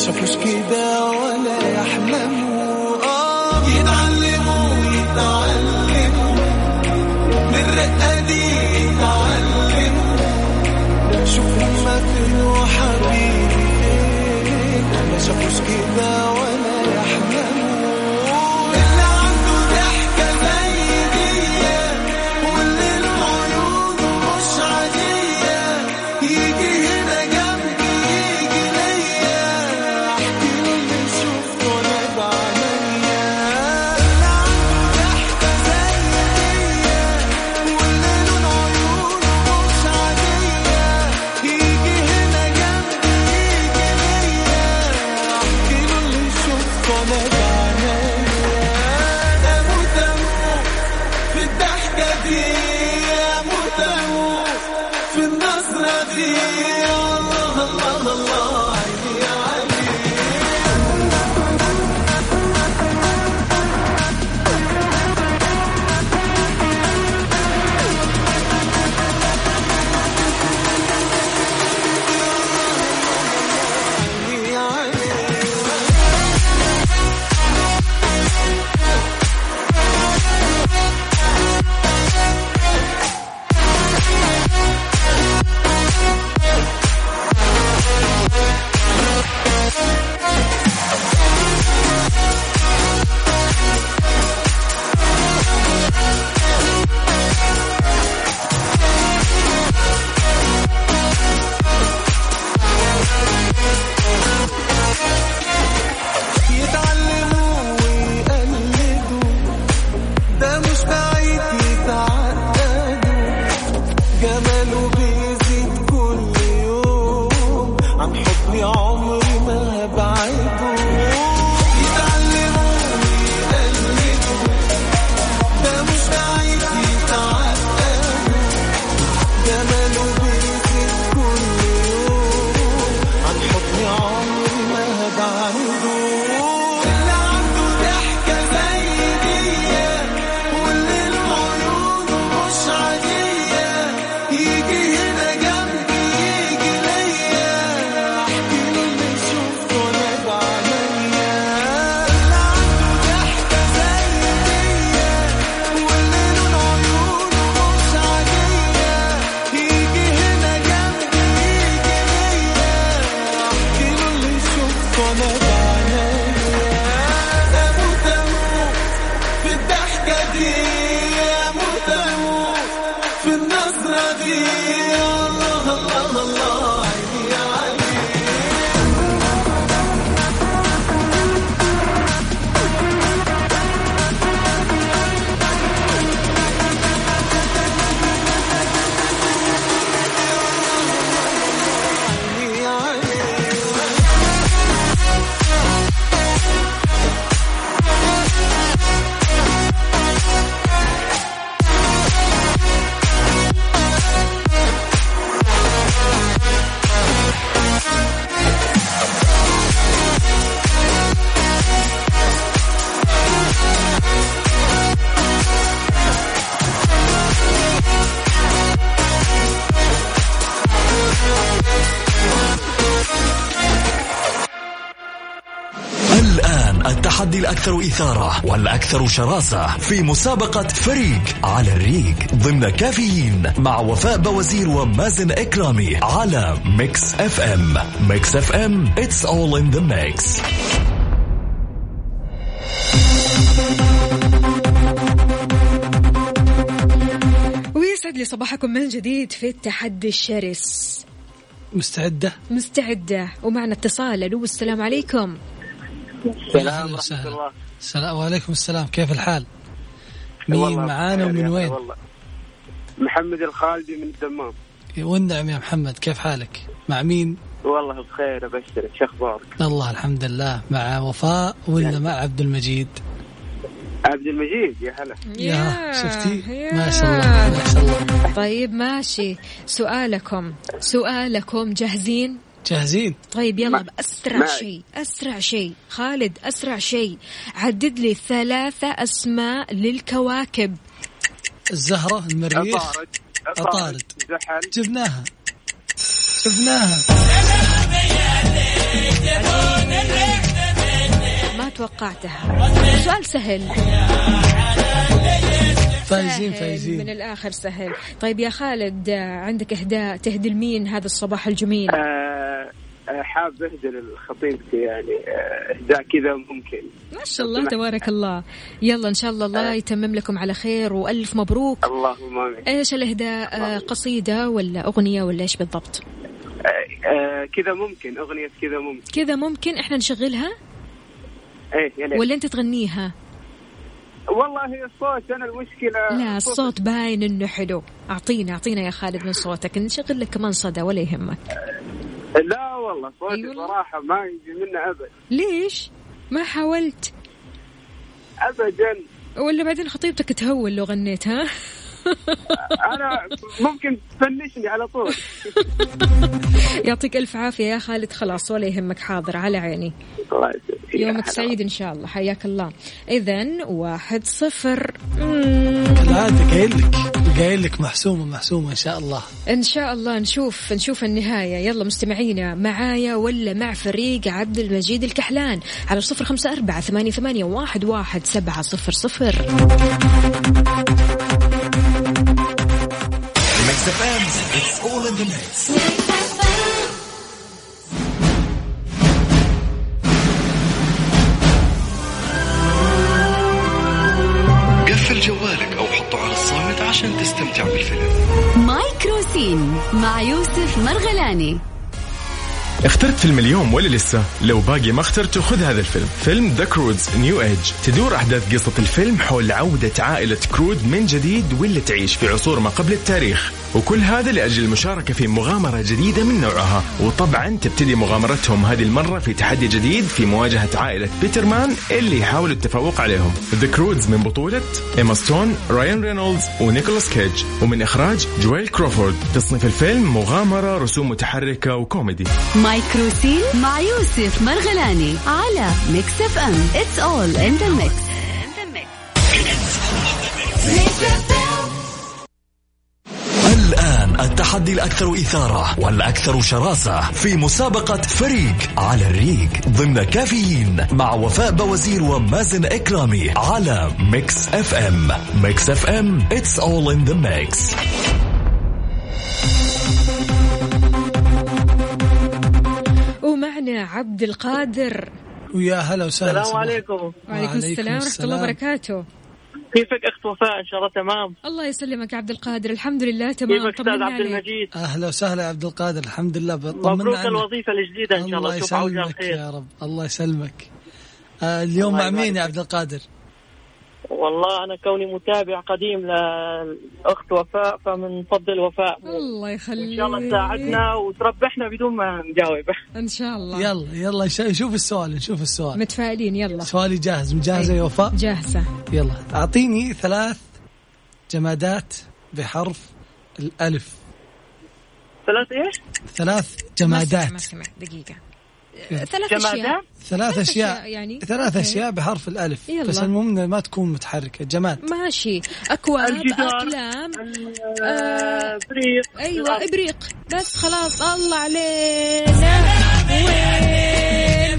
Speaker 6: شافوش كده ولا يحلموا
Speaker 3: الأكثر إثارة والأكثر شراسة في مسابقة فريق على الريق ضمن كافيين مع وفاء بوزير ومازن إكرامي على Mix FM. Mix FM. It's all in the mix.
Speaker 1: ويسعد لي صباحكم من جديد في التحدي الشرس.
Speaker 2: مستعدة؟
Speaker 1: مستعدة. ومعنا اتصال. ألو السلام عليكم.
Speaker 2: السلام ورحمة الله. السلام وعليكم السلام. كيف الحال؟ مين معانا ومن وين؟
Speaker 7: والله. محمد الخالدي من الدمام.
Speaker 2: والنعم يا محمد كيف حالك؟ مع مين؟
Speaker 7: والله بخير أبشرك. شو أخبارك؟
Speaker 2: الله الحمد لله. مع وفاء ولا مع عبد المجيد؟
Speaker 7: عبد المجيد يا هلا.
Speaker 2: يا شفتي؟
Speaker 1: يا.
Speaker 2: ما شاء الله ما شاء الله.
Speaker 1: طيب ماشي. سؤالكم سؤالكم جاهزين؟
Speaker 2: جاهزين؟
Speaker 1: طيب يلا
Speaker 7: ما-
Speaker 1: بأسرع. شيء أسرع شيء. خالد أسرع شيء. عدد لي ثلاثة أسماء للكواكب.
Speaker 2: الزهرة المريخ
Speaker 7: عطارد
Speaker 2: عطارد.
Speaker 7: زحل.
Speaker 2: جبناها جبناها
Speaker 1: ما توقعتها. سؤال سهل.
Speaker 2: فايزين
Speaker 1: سهل، من
Speaker 2: فايزين
Speaker 1: الآخر سهل. طيب يا خالد آه، عندك إهداء تهدي لمين هذا الصباح الجميل؟
Speaker 7: آه، آه، حاب اهدى لخطيبتي يعني آه، إهداء كذا ممكن.
Speaker 1: ما شاء الله تبارك الله. يلا إن شاء الله الله يتمم لكم على خير وألف مبروك.
Speaker 7: اللهم آمين.
Speaker 1: إيش الإهداء آه، قصيدة ولا أغنية ولا إيش بالضبط؟
Speaker 7: آه، آه، كذا ممكن أغنية كذا ممكن.
Speaker 1: كذا ممكن إحنا نشغلها؟
Speaker 7: إيه يا ليت.
Speaker 1: ولا أنت تغنيها؟
Speaker 7: والله الصوت أنا المشكلة
Speaker 1: لا الصوت باين إنه حلو. أعطينا أعطينا يا خالد من صوتك. نشغل لك كمان صدى ولا يهمك.
Speaker 7: لا والله صوتي
Speaker 1: أي والله.
Speaker 7: صراحة ما يجي منه أبد.
Speaker 1: ليش؟ ما حاولت.
Speaker 7: ابدا.
Speaker 1: ولا بعدين خطيبتك تهول لو غنيت ها؟
Speaker 7: أنا ممكن تفنشني على طول.
Speaker 1: يعطيك ألف عافية يا خالد. خلاص ولا يهمك حاضر على عيني.
Speaker 7: الله.
Speaker 1: يومك. سعيد إن شاء الله. حياك الله. اذا واحد صفر.
Speaker 2: كالعادة قايل لك. قايل لك محسومة محسومة إن شاء الله.
Speaker 1: إن شاء الله. نشوف نشوف النهاية. يلا مستمعينا معايا ولا مع فريق عبد المجيد الكحلان على صفر خمسة أربعة ثمانية, ثمانية واحد, واحد سبعة صفر صفر.
Speaker 5: قفل جوالك أو حطه على الصامت عشان تستمتع بالفيلم.
Speaker 4: مايكروسين مع يوسف مرغلاني.
Speaker 8: اخترت فيلم اليوم ولا لسه؟ لو باقي ما اخترته خذ هذا الفيلم. فيلم The Croods New Age تدور أحداث قصة الفيلم حول عودة عائلة Crood من جديد واللي تعيش في عصور ما قبل التاريخ. وكل هذا لأجل المشاركة في مغامرة جديدة من نوعها. وطبعا تبتدي مغامرتهم هذه المرة في تحدي جديد في مواجهة عائلة Betterman اللي يحاولوا التفوق عليهم. The Croods من بطولة إيما ستون رايان رينولدز ونيكولاس كيج ومن إخراج جويل كروفورد تصنيف الفيلم مغامرة رسوم متحركة وكوميدي
Speaker 9: مايكروسين مع يوسف مرغلاني على Mix FM it's all in the
Speaker 3: mix التحدي الأكثر إثارة والأكثر شراسة في مسابقة فريق على الريق ضمن كافيين مع وفاء بوزير ومازن إكرامي على Mix FM. Mix FM it's all in the mix.
Speaker 1: ومعنا عبد القادر.
Speaker 2: ويا هلا وسهلا.
Speaker 10: السلام. عليكم.
Speaker 1: وعليكم السلام ورحمة الله وبركاته.
Speaker 10: كيفك أخت وفاء؟ إن شاء الله تمام.
Speaker 1: الله يسلمك عبد القادر. الحمد لله تمام.
Speaker 10: كيفك
Speaker 1: أستاذ
Speaker 10: عبد. المجيد؟
Speaker 2: أهلا وسهلا يا عبد القادر. الحمد لله
Speaker 10: مبروك
Speaker 2: عنك.
Speaker 10: الوظيفة الجديدة إن شاء الله.
Speaker 2: الله يسلمك يا رب. الله يسلمك. آه اليوم
Speaker 10: الله
Speaker 2: مع مين يا عبد القادر؟
Speaker 10: والله أنا كوني متابع قديم للاخت وفاء فمن فضل وفاء.
Speaker 1: الله يخليك.
Speaker 10: إن شاء الله تساعدنا وتربحنا بدون ما نجاوب.
Speaker 1: إن شاء الله.
Speaker 2: يلا يلا ش- شوف السؤال نشوف السؤال.
Speaker 1: متفائلين يلا.
Speaker 2: سؤالي جاهز مجهزة يا وفاء؟
Speaker 1: جاهزة.
Speaker 2: يلا. أعطيني ثلاث جمادات بحرف الألف.
Speaker 10: ثلاث إيش؟
Speaker 2: ثلاث
Speaker 1: ما
Speaker 2: جمادات
Speaker 1: سمع دقيقة. ثلاث أشياء.
Speaker 10: جمادات؟
Speaker 2: ثلاث أشياء.
Speaker 1: يعني.
Speaker 2: ثلاث
Speaker 1: أوكي.
Speaker 2: أشياء بحرف الألف.
Speaker 1: يلا.
Speaker 2: بس المهم ما تكون متحركة. جماد.
Speaker 1: ماشي. أكواب
Speaker 10: الجدار.
Speaker 1: أقلام. آه،
Speaker 10: آه، بريق
Speaker 1: أيوة إبريق. بس خلاص الله علينا. وين؟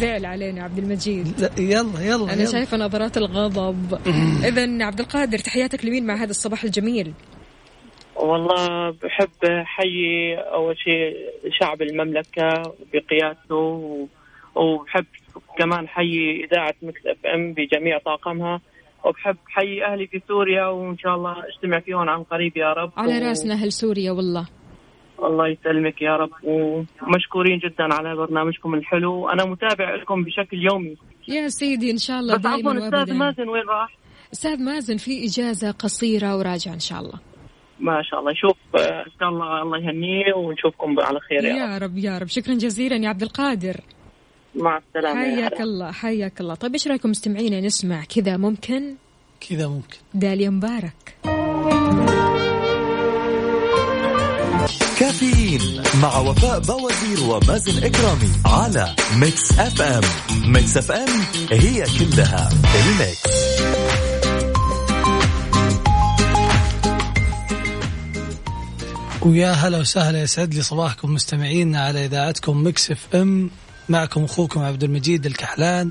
Speaker 1: زعل علينا عبد المجيد.
Speaker 2: لا، يلا يلا
Speaker 1: أنا
Speaker 2: يلا.
Speaker 1: شايفة نظرات الغضب. إذا عبد القادر تحياتك لمين مع هذا الصباح الجميل؟
Speaker 10: والله بحب حيي أول شيء شعب المملكة بقيادته وبحب كمان حيي إذاعة Mix FM بجميع طاقمها. وبحب حيي أهلي في سوريا وإن شاء الله اجتمع فيهم عن قريب يا رب.
Speaker 1: على
Speaker 10: و-
Speaker 1: راسنا أهل سوريا والله.
Speaker 10: الله يسلمك يا رب. ومشكورين جدا على برنامجكم الحلو. أنا متابع لكم بشكل يومي.
Speaker 1: يا سيدي إن شاء الله
Speaker 10: بس عفوا
Speaker 1: وأبدا.
Speaker 10: مازن وين راح؟
Speaker 1: أستاذ مازن في إجازة قصيرة وراجع إن شاء الله.
Speaker 10: ما شاء الله. يشوف آه، إن شاء الله الله يهنيه ونشوفكم على خير يا رب
Speaker 1: يا رب. يا رب. شكرا جزيلا يا عبد القادر.
Speaker 10: مع السلامة يا
Speaker 1: حياك. الله حياك الله. طيب إيش رأيكم مستمعينا نسمع كذا ممكن؟
Speaker 2: كذا ممكن.
Speaker 1: داليا مبارك.
Speaker 3: كافيين مع وفاء بوازير ومازن إكرامي على Mix FM Mix FM هي كلها ال mix.
Speaker 2: ويا هلا وسهلا. يسعد لي صباحكم مستمعينا على إذاعتكم Mix FM. معكم أخوكم عبد المجيد الكحلان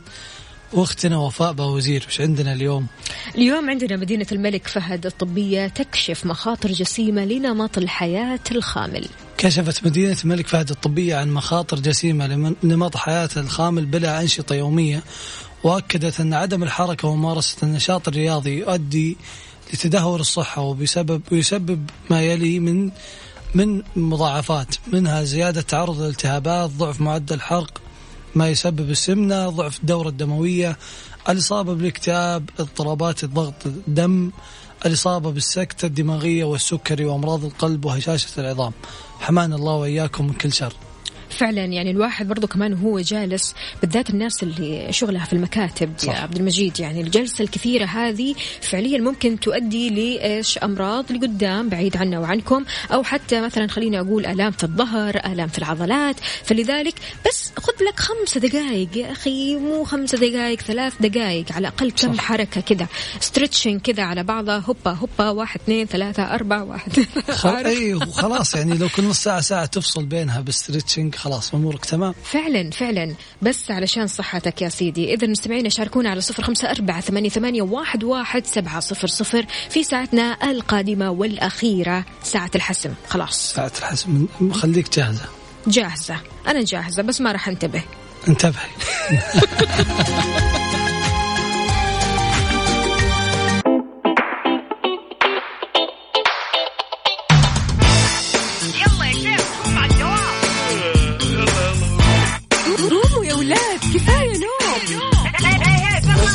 Speaker 2: وأختنا وفاء باوزير وش عندنا اليوم؟
Speaker 1: اليوم عندنا مدينة الملك فهد الطبية تكشف مخاطر جسيمة لنمط الحياة الخامل.
Speaker 2: كشفت مدينة الملك فهد الطبية عن مخاطر جسيمة لنمط حياة الخامل بلا أنشطة يومية وأكدت أن عدم الحركة وممارسة النشاط الرياضي يؤدي لتدهور الصحة وبسبب ويسبب ما يلي من من مضاعفات منها زيادة تعرض للالتهابات ضعف معدل الحرق ما يسبب السمنة ضعف الدورة الدموية الإصابة بالاكتئاب اضطرابات الضغط الدم الإصابة بالسكتة الدماغية والسكري وأمراض القلب وهشاشة العظام. حمانا الله وإياكم من كل شر.
Speaker 1: فعلا يعني الواحد برضو كمان وهو جالس بالذات الناس اللي شغلها في المكاتب صح. يا عبد المجيد. يعني الجلسة الكثيرة هذه فعليا ممكن تؤدي لإيش؟ أمراض لقدام بعيد عنا وعنكم أو حتى مثلا خليني أقول آلام في الظهر آلام في العضلات. فلذلك بس خذ لك خمس دقائق يا أخي مو خمس دقائق ثلاث دقائق على الأقل كم صح. حركة كذا stretching كذا على بعضها هوبا هوبا واحد اثنين ثلاثة أربعة واحد.
Speaker 2: خل... اي خلاص يعني لو كل نص ساعة ساعة تفصل بينها بال stretching خلاص أمورك تمام؟
Speaker 1: فعلا فعلا. بس علشان صحتك يا سيدي اذا مستمعينا شاركونا على صفر خمسة أربعة ثمانية, ثمانية واحد, واحد سبعة صفر صفر في ساعتنا القادمة والأخيرة ساعة الحسم. خلاص.
Speaker 2: ساعة الحسم. خليك جاهزة.
Speaker 1: جاهزة. أنا جاهزة بس ما راح أنتبه.
Speaker 2: انتبهي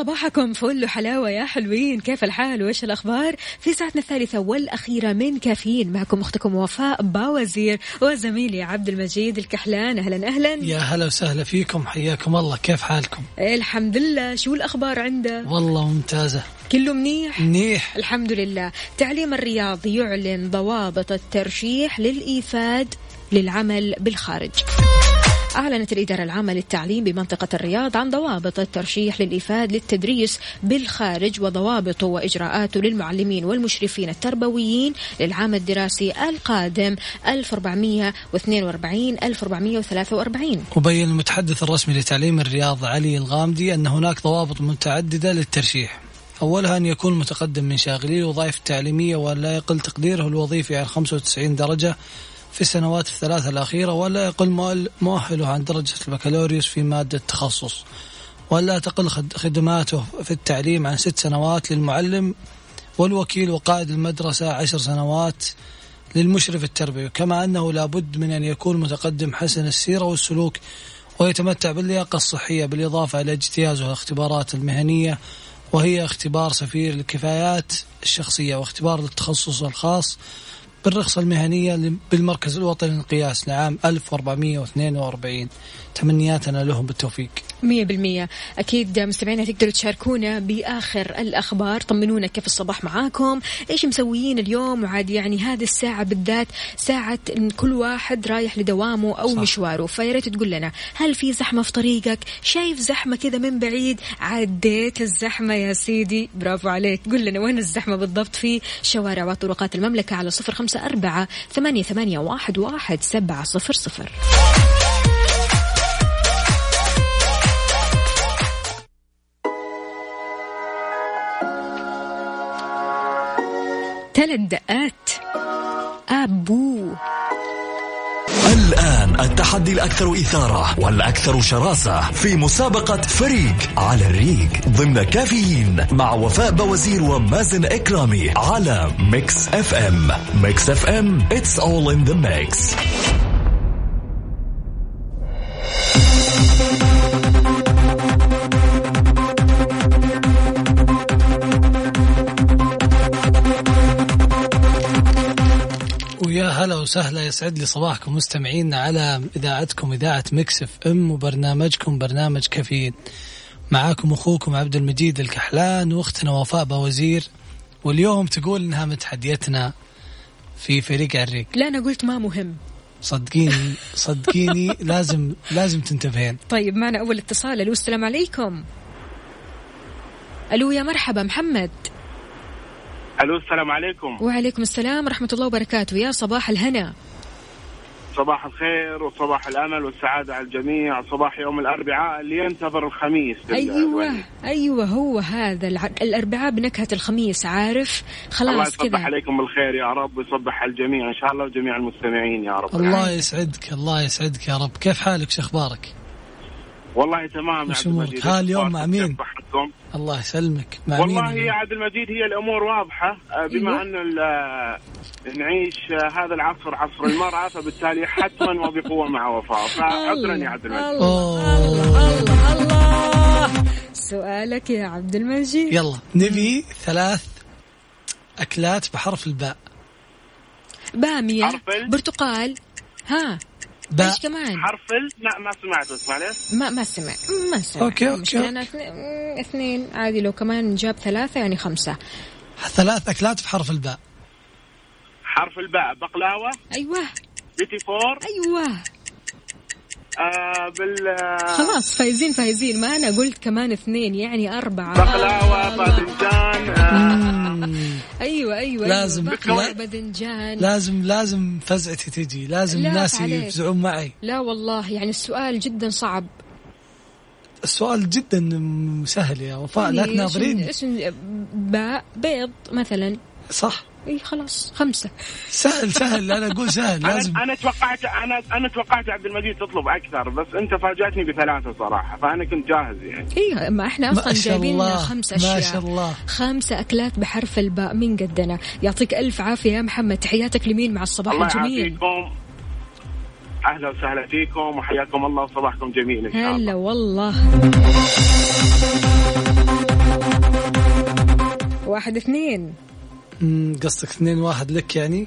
Speaker 1: وصباحكم فل وحلاوة يا حلوين. كيف الحال؟ وإيش الأخبار؟ في ساعتنا الثالثة والأخيرة من كافيين معكم أختكم وفاء باوزير وزميلي عبد المجيد الكحلان. أهلا أهلا.
Speaker 2: يا هلا وسهلا فيكم. حياكم الله. كيف حالكم؟
Speaker 1: الحمد لله. شو الأخبار عنده؟
Speaker 2: والله ممتازة.
Speaker 1: كله منيح؟
Speaker 2: منيح.
Speaker 1: الحمد لله. تعليم الرياض يعلن ضوابط الترشيح للإيفاد للعمل بالخارج. أعلنت الإدارة العامة للتعليم بمنطقة الرياض عن ضوابط الترشيح للإفاد للتدريس بالخارج وضوابطه وإجراءاته للمعلمين والمشرفين التربويين للعام الدراسي القادم 1442 1443
Speaker 2: وبين المتحدث الرسمي لتعليم الرياض علي الغامدي أن هناك ضوابط متعددة للترشيح. أولها أن يكون متقدم من شاغلي الوظائف التعليمية ولا يقل تقديره الوظيفي عن 95 درجة في السنوات الثلاثة الأخيرة ولا يقل مؤهله عن درجة البكالوريوس في مادة تخصص ولا تقل خد- خدماته في التعليم عن ست سنوات للمعلم والوكيل وقائد المدرسة عشر سنوات للمشرف التربوي. كما أنه لابد من أن يكون متقدم حسن السيرة والسلوك ويتمتع باللياقة الصحية بالإضافة إلى اجتيازه الاختبارات المهنية وهي اختبار سفير الكفايات الشخصية واختبار التخصص الخاص. بالرخصة المهنية بالمركز الوطني للقياس لعام 1442 تمنياتنا لهم بالتوفيق.
Speaker 1: مية بالمية. أكيد مستمعينا تقدروا تشاركونا بآخر الأخبار. طمنونا كيف الصباح معاكم. إيش مسويين اليوم؟ وعاد يعني هذه الساعة بالذات ساعة إن كل واحد رايح لدوامه أو صح. مشواره. فيا ريت تقول لنا هل في زحمة في طريقك؟ شايف زحمة كذا من بعيد؟ عديت الزحمة يا سيدي. برافو عليك. قول لنا وين الزحمة بالضبط في شوارع وطرقات المملكة؟ على صفر خمسة أربعة ثمانية, ثمانية واحد, واحد سبعة صفر صفر. ثلاث دقات أبو.
Speaker 3: الآن التحدي الأكثر إثارة والأكثر شراسة في مسابقة فريق على الريق ضمن كافيين مع وفاء بوازير ومازن إكرامي على Mix FM. Mix FM it's all in the mix.
Speaker 2: ويا هلا وسهلا يسعد لي صباحكم مستمعينا على إذاعتكم إذاعة Mix FM وبرنامجكم برنامج كافيين. معاكم أخوكم عبد المجيد الكحلان واختنا وفاء بوزير واليوم تقول إنها متحديتنا في فريق الريق
Speaker 1: لا أنا قلت ما مهم.
Speaker 2: صدقيني صدقيني لازم لازم تنتبهين.
Speaker 1: طيب معنا أول اتصال. ألو السلام عليكم. ألو يا مرحبا محمد.
Speaker 11: ألو السلام عليكم.
Speaker 1: وعليكم السلام ورحمة الله وبركاته. يا صباح الهنا.
Speaker 11: صباح الخير وصباح الأمل والسعادة على الجميع. صباح يوم الأربعاء اللي ينتظر الخميس
Speaker 1: أيوة أيوة هو هذا الع... الأربعاء بنكهة الخميس عارف؟
Speaker 11: الله
Speaker 1: خلاص
Speaker 11: يصبح
Speaker 1: كذا.
Speaker 11: عليكم بالخير يا رب ويصبح على الجميع. إن شاء الله وجميع المستمعين يا رب.
Speaker 2: الله يسعدك الله يسعدك يا رب. كيف حالك؟ شو أخبارك؟
Speaker 11: والله تمام يا عبد
Speaker 2: امورك
Speaker 11: المجيد
Speaker 2: ها اليوم مع مين؟ الله يسلمك مع
Speaker 11: والله
Speaker 2: مين
Speaker 11: يا عبد المجيد هي الأمور واضحة. آه، بما
Speaker 1: أيوة.
Speaker 11: أن ال- نعيش آه، هذا العصر عصر المرأة فبالتالي حتما وبقوة مع وفاء. فعذرا يا عبد المجيد.
Speaker 1: الله الله الله الله سؤالك يا عبد المجيد.
Speaker 2: يلا نبي ثلاث أكلات بحرف الباء.
Speaker 11: ال؟
Speaker 1: برتقال. ها.
Speaker 2: باء
Speaker 1: إيش كمان؟
Speaker 11: حرف ال؟ لا ما سمعت اسمع ليش
Speaker 1: ما ما سمع ما سمع
Speaker 2: okay،
Speaker 1: مشكلة
Speaker 2: okay.
Speaker 1: أنا اثنين- عادي لو كمان جاب ثلاثة يعني خمسة.
Speaker 2: ثلاث اكلات بحرف الباء.
Speaker 11: حرف الباء. بقلاوة.
Speaker 1: أيوة.
Speaker 11: بيتي فور.
Speaker 1: أيوة.
Speaker 11: آه بال
Speaker 1: خلاص فايزين فايزين. ما أنا قلت كمان اثنين يعني أربعة.
Speaker 11: بقلاوة باذنجان. آه.
Speaker 1: أيوة أيوة
Speaker 2: لازم-
Speaker 1: أيوة. بقلاوة
Speaker 2: لا-
Speaker 1: باذنجان.
Speaker 2: لازم لازم فزعتي تجي. لازم
Speaker 1: لا
Speaker 2: الناس. يفزعون معي.
Speaker 1: لا والله يعني السؤال جدا صعب.
Speaker 2: السؤال جدا سهل يا وفاء لا
Speaker 1: يعني
Speaker 2: تناظرين
Speaker 1: اسم اسم باء بيض مثلا.
Speaker 2: صح.
Speaker 1: اي خلاص خمسة.
Speaker 2: سهل سهل. أنا أقول سهل لازم.
Speaker 11: أنا أنا توقعت أنا أنا توقعت عبد المجيد تطلب أكثر بس أنت فاجأتني بثلاثة صراحة فأنا كنت جاهز يعني.
Speaker 1: اي ما إحنا أصلا
Speaker 2: ما
Speaker 1: جايبين لنا
Speaker 2: الله
Speaker 1: خمس
Speaker 2: ما
Speaker 1: أشياء.
Speaker 2: شاء الله.
Speaker 1: خمسة أكلات بحرف الباء من قدنا. يعطيك ألف عافية يا محمد. تحياتك لمين مع الصباح
Speaker 11: الله
Speaker 1: الجميل؟
Speaker 11: يعافيكم. أهلا وسهلا فيكم وحياكم الله وصباحكم جميل إن شاء الله.
Speaker 1: هلا والله. واحد اثنين.
Speaker 2: قصدك اثنين واحد لك يعني؟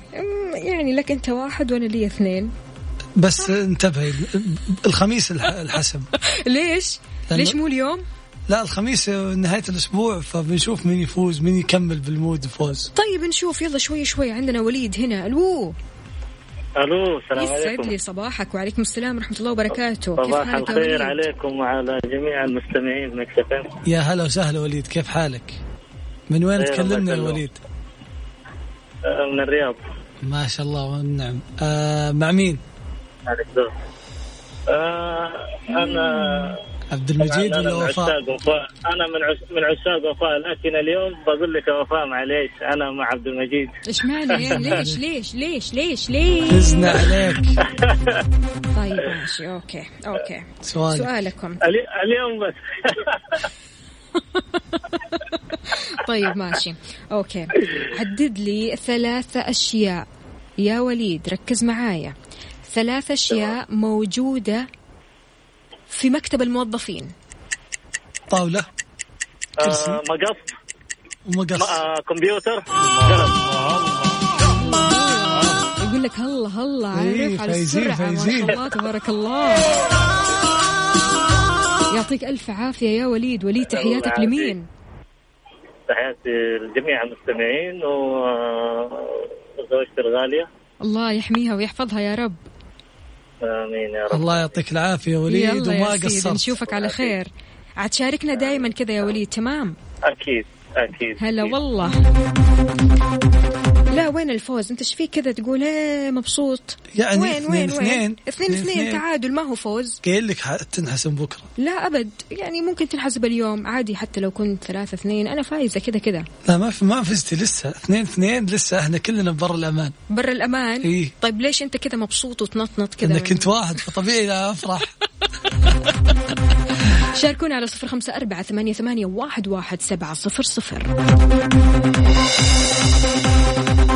Speaker 1: يعني لك أنت واحد وأنا لي اثنين.
Speaker 2: بس انتبهي الخميس الح- الحسم.
Speaker 1: ليش؟ ليش مو اليوم؟
Speaker 2: لا الخميس نهاية الأسبوع فبنشوف مين يفوز مين يكمل بالمود فوز
Speaker 1: طيب نشوف. يلا شوي شوي. عندنا وليد هنا. ألو.
Speaker 12: ألو السلام
Speaker 1: يسعد
Speaker 12: عليكم.
Speaker 1: لي صباحك وعليكم السلام ورحمة الله وبركاته. كيف
Speaker 12: صباح
Speaker 1: حالك يا
Speaker 12: الخير
Speaker 1: وليد؟
Speaker 12: عليكم وعلى جميع المستمعين مكسفين
Speaker 2: يا هلا وسهلا وليد. كيف حالك؟ من وين تكلمنا يا. وليد؟
Speaker 12: من الرياض.
Speaker 2: ما شاء الله والنعم آه مع مين؟
Speaker 12: عليك. آه أنا
Speaker 2: عبد المجيد ولا
Speaker 12: أنا من
Speaker 2: وفاء؟
Speaker 12: أنا من عش... من عشاق وفاء لكن اليوم بقول لك وفاء معليش أنا مع عبد المجيد.
Speaker 1: إيش معنى ليش ليش ليش ليش ليش؟
Speaker 2: فزنا عليك.
Speaker 1: طيب ماشي okay okay.
Speaker 2: سؤالك.
Speaker 1: سؤالكم.
Speaker 12: الي... اليوم بس.
Speaker 1: طيب ماشي. okay. عدد لي ثلاثة أشياء. يا وليد ركز معايا. ثلاث أشياء موجودة في مكتب الموظفين.
Speaker 2: طاولة. كرسي.
Speaker 12: آه مقص.
Speaker 2: ومقص.
Speaker 12: آه كمبيوتر. قلم
Speaker 1: يقول لك هلا هلا
Speaker 2: إيه،
Speaker 1: عارف على السرعة ما. شاء الله تبارك الله. يعطيك ألف عافية يا وليد. وليد تحياتك. لمين؟
Speaker 12: تحياتي لجميع المستمعين و- وزوجتي الغالية.
Speaker 1: الله يحميها ويحفظها يا رب.
Speaker 12: آمين يا رب.
Speaker 2: الله يعطيك العافية يا وليد وما قصرت.
Speaker 1: نشوفك على خير. عاد شاركنا دائما كذا يا وليد تمام؟
Speaker 12: أكيد أكيد.
Speaker 1: هلا والله. لا وين الفوز؟ انت إيش فيك كذا تقول إيه مبسوط.
Speaker 2: يعني
Speaker 1: وين
Speaker 2: اثنين
Speaker 1: وين
Speaker 2: اثنين
Speaker 1: وين اثنين اثنين تعادل ما هو فوز.
Speaker 2: قايل لك تنحسم بكرة.
Speaker 1: لا أبد. يعني ممكن تنحسب اليوم عادي حتى لو كنت ثلاثة اثنين. أنا فايزة كذا كذا.
Speaker 2: لا ما في ما فزتي لسه. اثنين اثنين لسه. إحنا كلنا برا الأمان.
Speaker 1: برا الأمان؟
Speaker 2: إيه.
Speaker 1: طيب ليش أنت كذا مبسوط وتنطنط كذا؟
Speaker 2: إنك كنت واحد فطبيعي أفرح.
Speaker 1: شاركونا على صفر خمسة أربعة ثمانية, ثمانية واحد, واحد سبعة صفر صفر.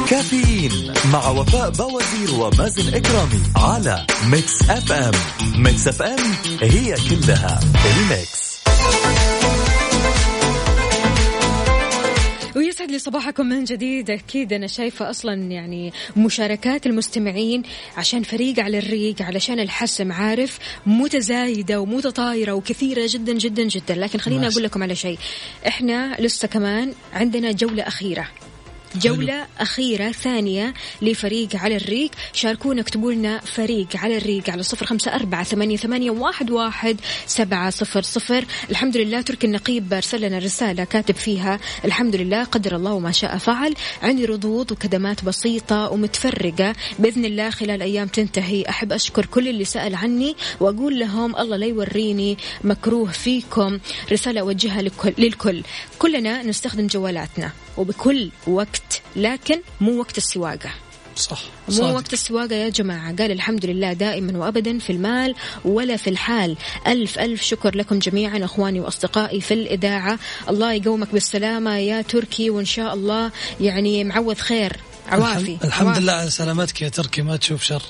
Speaker 3: كافيين مع وفاء بوازير ومازن إكرامي على Mix FM. Mix FM it's all in the mix.
Speaker 1: ويسعد لي صباحكم من جديد. أكيد أنا شايفة أصلا يعني مشاركات المستمعين عشان فريق على الريق علشان الحسم عارف؟ متزايدة ومتطايرة وكثيرة جدا جدا جدا. لكن خليني
Speaker 2: ماشي.
Speaker 1: أقول لكم على شيء. إحنا لسه كمان عندنا جولة أخيرة. جولة أخيرة ثانية لفريق على الريق. شاركونا اكتبوا لنا فريق على الريق على صفر خمسة أربعة ثمانية, ثمانية واحد, واحد سبعة صفر صفر. الحمد لله تركي النقيب أرسل لنا رسالة كاتب فيها الحمد لله قدر الله وما شاء فعل. عندي ردود وكدمات بسيطة ومتفرقة. بإذن الله خلال أيام تنتهي أحب أشكر كل اللي سأل عني وأقول لهم الله لا يوريني مكروه فيكم. رسالة أوجهها لكل للكل. كلنا نستخدم جوالاتنا وبكل وقت لكن مو وقت السواقة.
Speaker 2: صح
Speaker 1: مو. وقت السواقة يا جماعة. قال الحمد لله دائما وأبدا في المال ولا في الحال. ألف ألف شكر لكم جميعا أخواني وأصدقائي في الإذاعة. الله يقومك بالسلامة يا تركي وإن شاء الله يعني معوض خير. عوافي.
Speaker 2: الحمد, الحمد
Speaker 1: عوافي.
Speaker 2: لله على سلامتك يا تركي ما تشوف شر.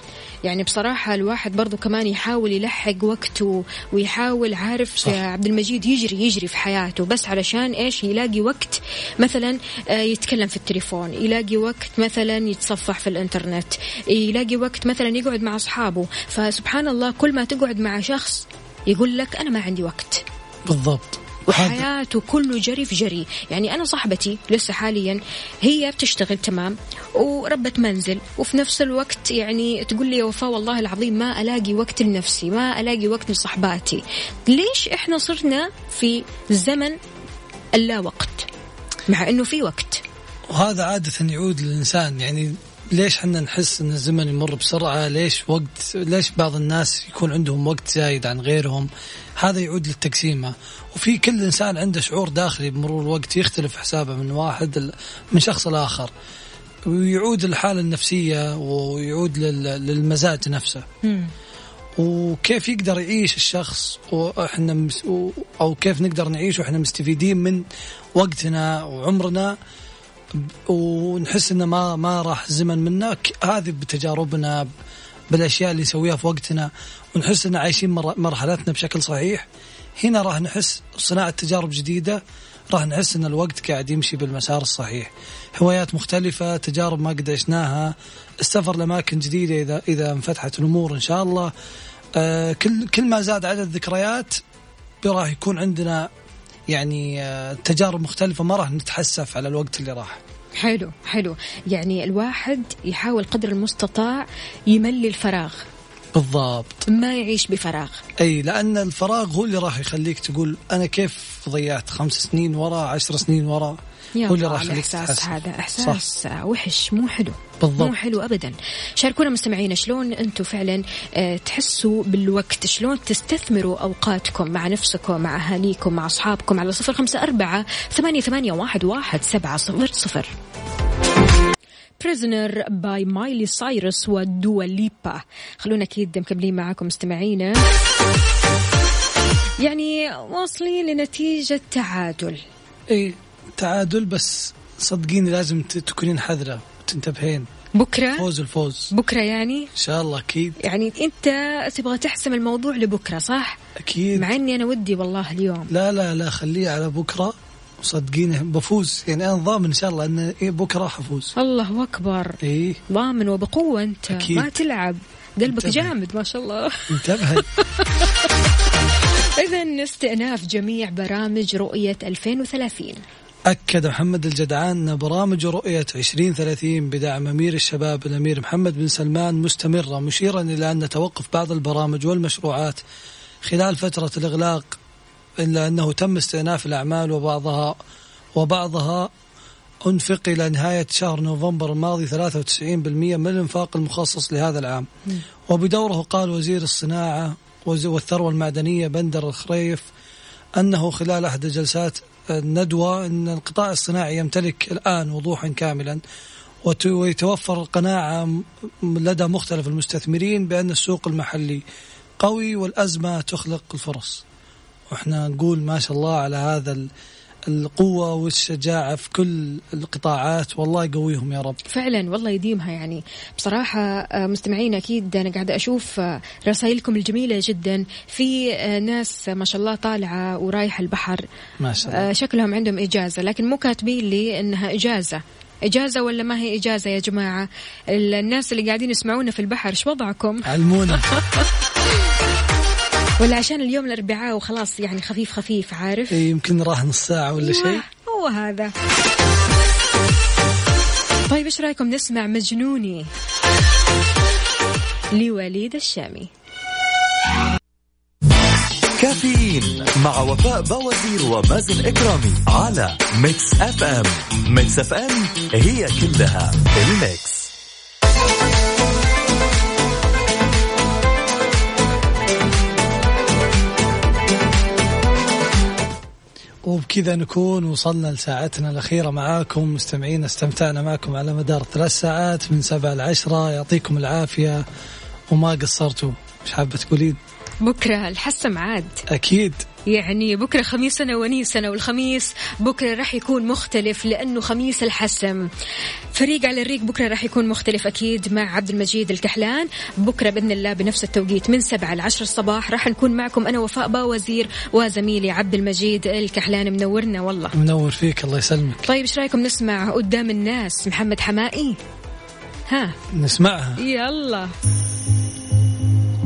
Speaker 1: يعني بصراحة الواحد برضو كمان يحاول يلحق وقته ويحاول عارف
Speaker 2: صح.
Speaker 1: عبد المجيد يجري يجري في حياته بس علشان إيش؟ يلاقي وقت مثلا آه، يتكلم في التليفون يلاقي وقت مثلا يتصفح في الإنترنت يلاقي وقت مثلا يقعد مع أصحابه. فسبحان الله كل ما تقعد مع شخص يقول لك أنا ما عندي وقت.
Speaker 2: بالضبط.
Speaker 1: وحياته كله جري في جري. يعني أنا صاحبتي لسه حاليا هي بتشتغل تمام وربة منزل. وفي نفس الوقت يعني تقول لي يا وفاء والله العظيم ما ألاقي وقت لنفسي ما ألاقي وقت لصحباتي. ليش إحنا صرنا في زمن اللا وقت مع أنه في وقت.
Speaker 2: وهذا عادة يعود للإنسان. يعني ليش حنا نحس إن الزمن يمر بسرعة؟ ليش وقت ليش بعض الناس يكون عندهم وقت زايد عن غيرهم؟ هذا يعود للتقسيمة. وفي كل إنسان عنده شعور داخلي بمرور الوقت يختلف حسابه من واحد من شخص لآخر. ويعود الحاله النفسية ويعود للمزاج نفسه. وكيف يقدر يعيش الشخص وإحنا أو كيف نقدر نعيش وإحنا مستفيدين من وقتنا وعمرنا ونحس إنه ما ما راح زمن منا. هذه بتجاربنا بالأشياء اللي نسويها في وقتنا. ونحس إن عايشين مرحلتنا بشكل صحيح. هنا راح نحس صناعة تجارب جديدة. راح نحس إن الوقت قاعد يمشي بالمسار الصحيح. هوايات مختلفة تجارب ما قد عشناها السفر لأماكن جديدة إذا إذا انفتحت الأمور إن شاء الله. آه كل كل ما زاد عدد الذكريات راح يكون عندنا يعني آه، تجارب مختلفة ما راح نتحسف على الوقت اللي راح.
Speaker 1: حلو حلو. يعني الواحد يحاول قدر المستطاع يملي الفراغ.
Speaker 2: بالضبط.
Speaker 1: ما يعيش بفراغ.
Speaker 2: أي لأن الفراغ هو اللي راح يخليك تقول أنا كيف ضيعت خمس سنين ورا عشر سنين ورا؟
Speaker 1: هو اللي راح الإحساس هذا إحساس صح. وحش مو حلو. بالضبط. مو حلو ابدا. شاركونا مستمعينا شلون أنتم فعلا آه، تحسوا بالوقت؟ شلون تستثمروا أوقاتكم مع نفسكم مع أهاليكم مع أصحابكم؟ على صفر خمسة أربعة ثمانية, ثمانية واحد, واحد سبعة صفر صفر. Prisoner by Miley Cyrus و Dua Lipa خلونا أكيد مكملين معاكم مستمعينا. يعني واصلين لنتيجة تعادل.
Speaker 2: إيه تعادل بس صدقيني لازم تكونين حذرة تنتبهين.
Speaker 1: بكرة؟
Speaker 2: فوز الفوز.
Speaker 1: بكرة يعني؟
Speaker 2: إن شاء الله أكيد.
Speaker 1: يعني أنت تبغى تحسم الموضوع لبكرة صح؟
Speaker 2: أكيد.
Speaker 1: مع إني أنا ودي والله اليوم.
Speaker 2: لا لا لا خليه على بكرة. وصدقيني بفوز. يعني أنا ضامن إن شاء الله أن إيه بكرة حفوز
Speaker 1: الله أكبر.
Speaker 2: إيه.
Speaker 1: ضامن وبقوة أنت.
Speaker 2: أكيد.
Speaker 1: ما تلعب. قلبك انتبه. جامد ما شاء الله.
Speaker 2: انتبه.
Speaker 1: إذا استئناف جميع برامج رؤية 2030
Speaker 2: أكد محمد الجدعان أن برامج رؤية 2030 بدعم أمير الشباب الأمير محمد بن سلمان مستمرة مشيرا إلى أن توقف بعض البرامج والمشروعات خلال فترة الإغلاق. إلا أنه تم استئناف الأعمال وبعضها وبعضها أنفق إلى نهاية شهر نوفمبر الماضي 93% من الإنفاق المخصص لهذا العام. وبدوره قال وزير الصناعة والثروة المعدنية بندر الخريف أنه خلال أحد جلسات الندوة أن القطاع الصناعي يمتلك الآن وضوحا كاملا ويتوفر القناعة لدى مختلف المستثمرين بأن السوق المحلي قوي والأزمة تخلق الفرص. وإحنا نقول ما شاء الله على هذا القوة والشجاعة في كل القطاعات. والله يقويهم يا رب.
Speaker 1: فعلا والله يديمها يعني. بصراحة آه، مستمعين أكيد أنا قاعدة أشوف آه، رسائلكم الجميلة جدا. في آه، ناس ما شاء الله طالعة ورايحة البحر.
Speaker 2: ما شاء الله.
Speaker 1: شكلهم عندهم إجازة لكن مو كاتبين لي إنها إجازة. إجازة ولا ما هي إجازة يا جماعة؟ الناس اللي قاعدين يسمعونا في البحر إيش وضعكم؟
Speaker 2: علمونا.
Speaker 1: ولا عشان اليوم الأربعاء وخلاص يعني خفيف خفيف عارف؟
Speaker 2: إيه يمكن راح نص ساعة ولا شيء.
Speaker 1: هو هذا. طيب إيش رأيكم؟ نسمع مجنوني. لوليد الشامي.
Speaker 3: كافيين مع وفاء بوازير ومازن إكرامي على Mix FM. Mix FM it's all in the mix.
Speaker 2: وبكذا نكون وصلنا لساعتنا الأخيرة معاكم. مستمعين استمتعنا معكم على مدار ثلاث ساعات من سبعة لعشرة يعطيكم العافية وما قصرتوا. مش حابة تقولين؟
Speaker 1: بكرة الحسم عاد.
Speaker 2: أكيد.
Speaker 1: يعني بكرة خميسنا ونيسنا والخميس بكرة راح يكون مختلف لأنه خميس الحسم فريق على الريق بكرة راح يكون مختلف أكيد مع عبد المجيد الكحلان. بكرة بإذن الله بنفس التوقيت من سبعة لعشر الصباح راح نكون معكم أنا وفاء باوزير وزميلي عبد المجيد الكحلان. منورنا والله.
Speaker 2: منور فيك الله يسلمك.
Speaker 1: طيب إيش رأيكم نسمع قدام الناس؟ محمد حمائي. ها.
Speaker 2: نسمعها.
Speaker 1: يلا.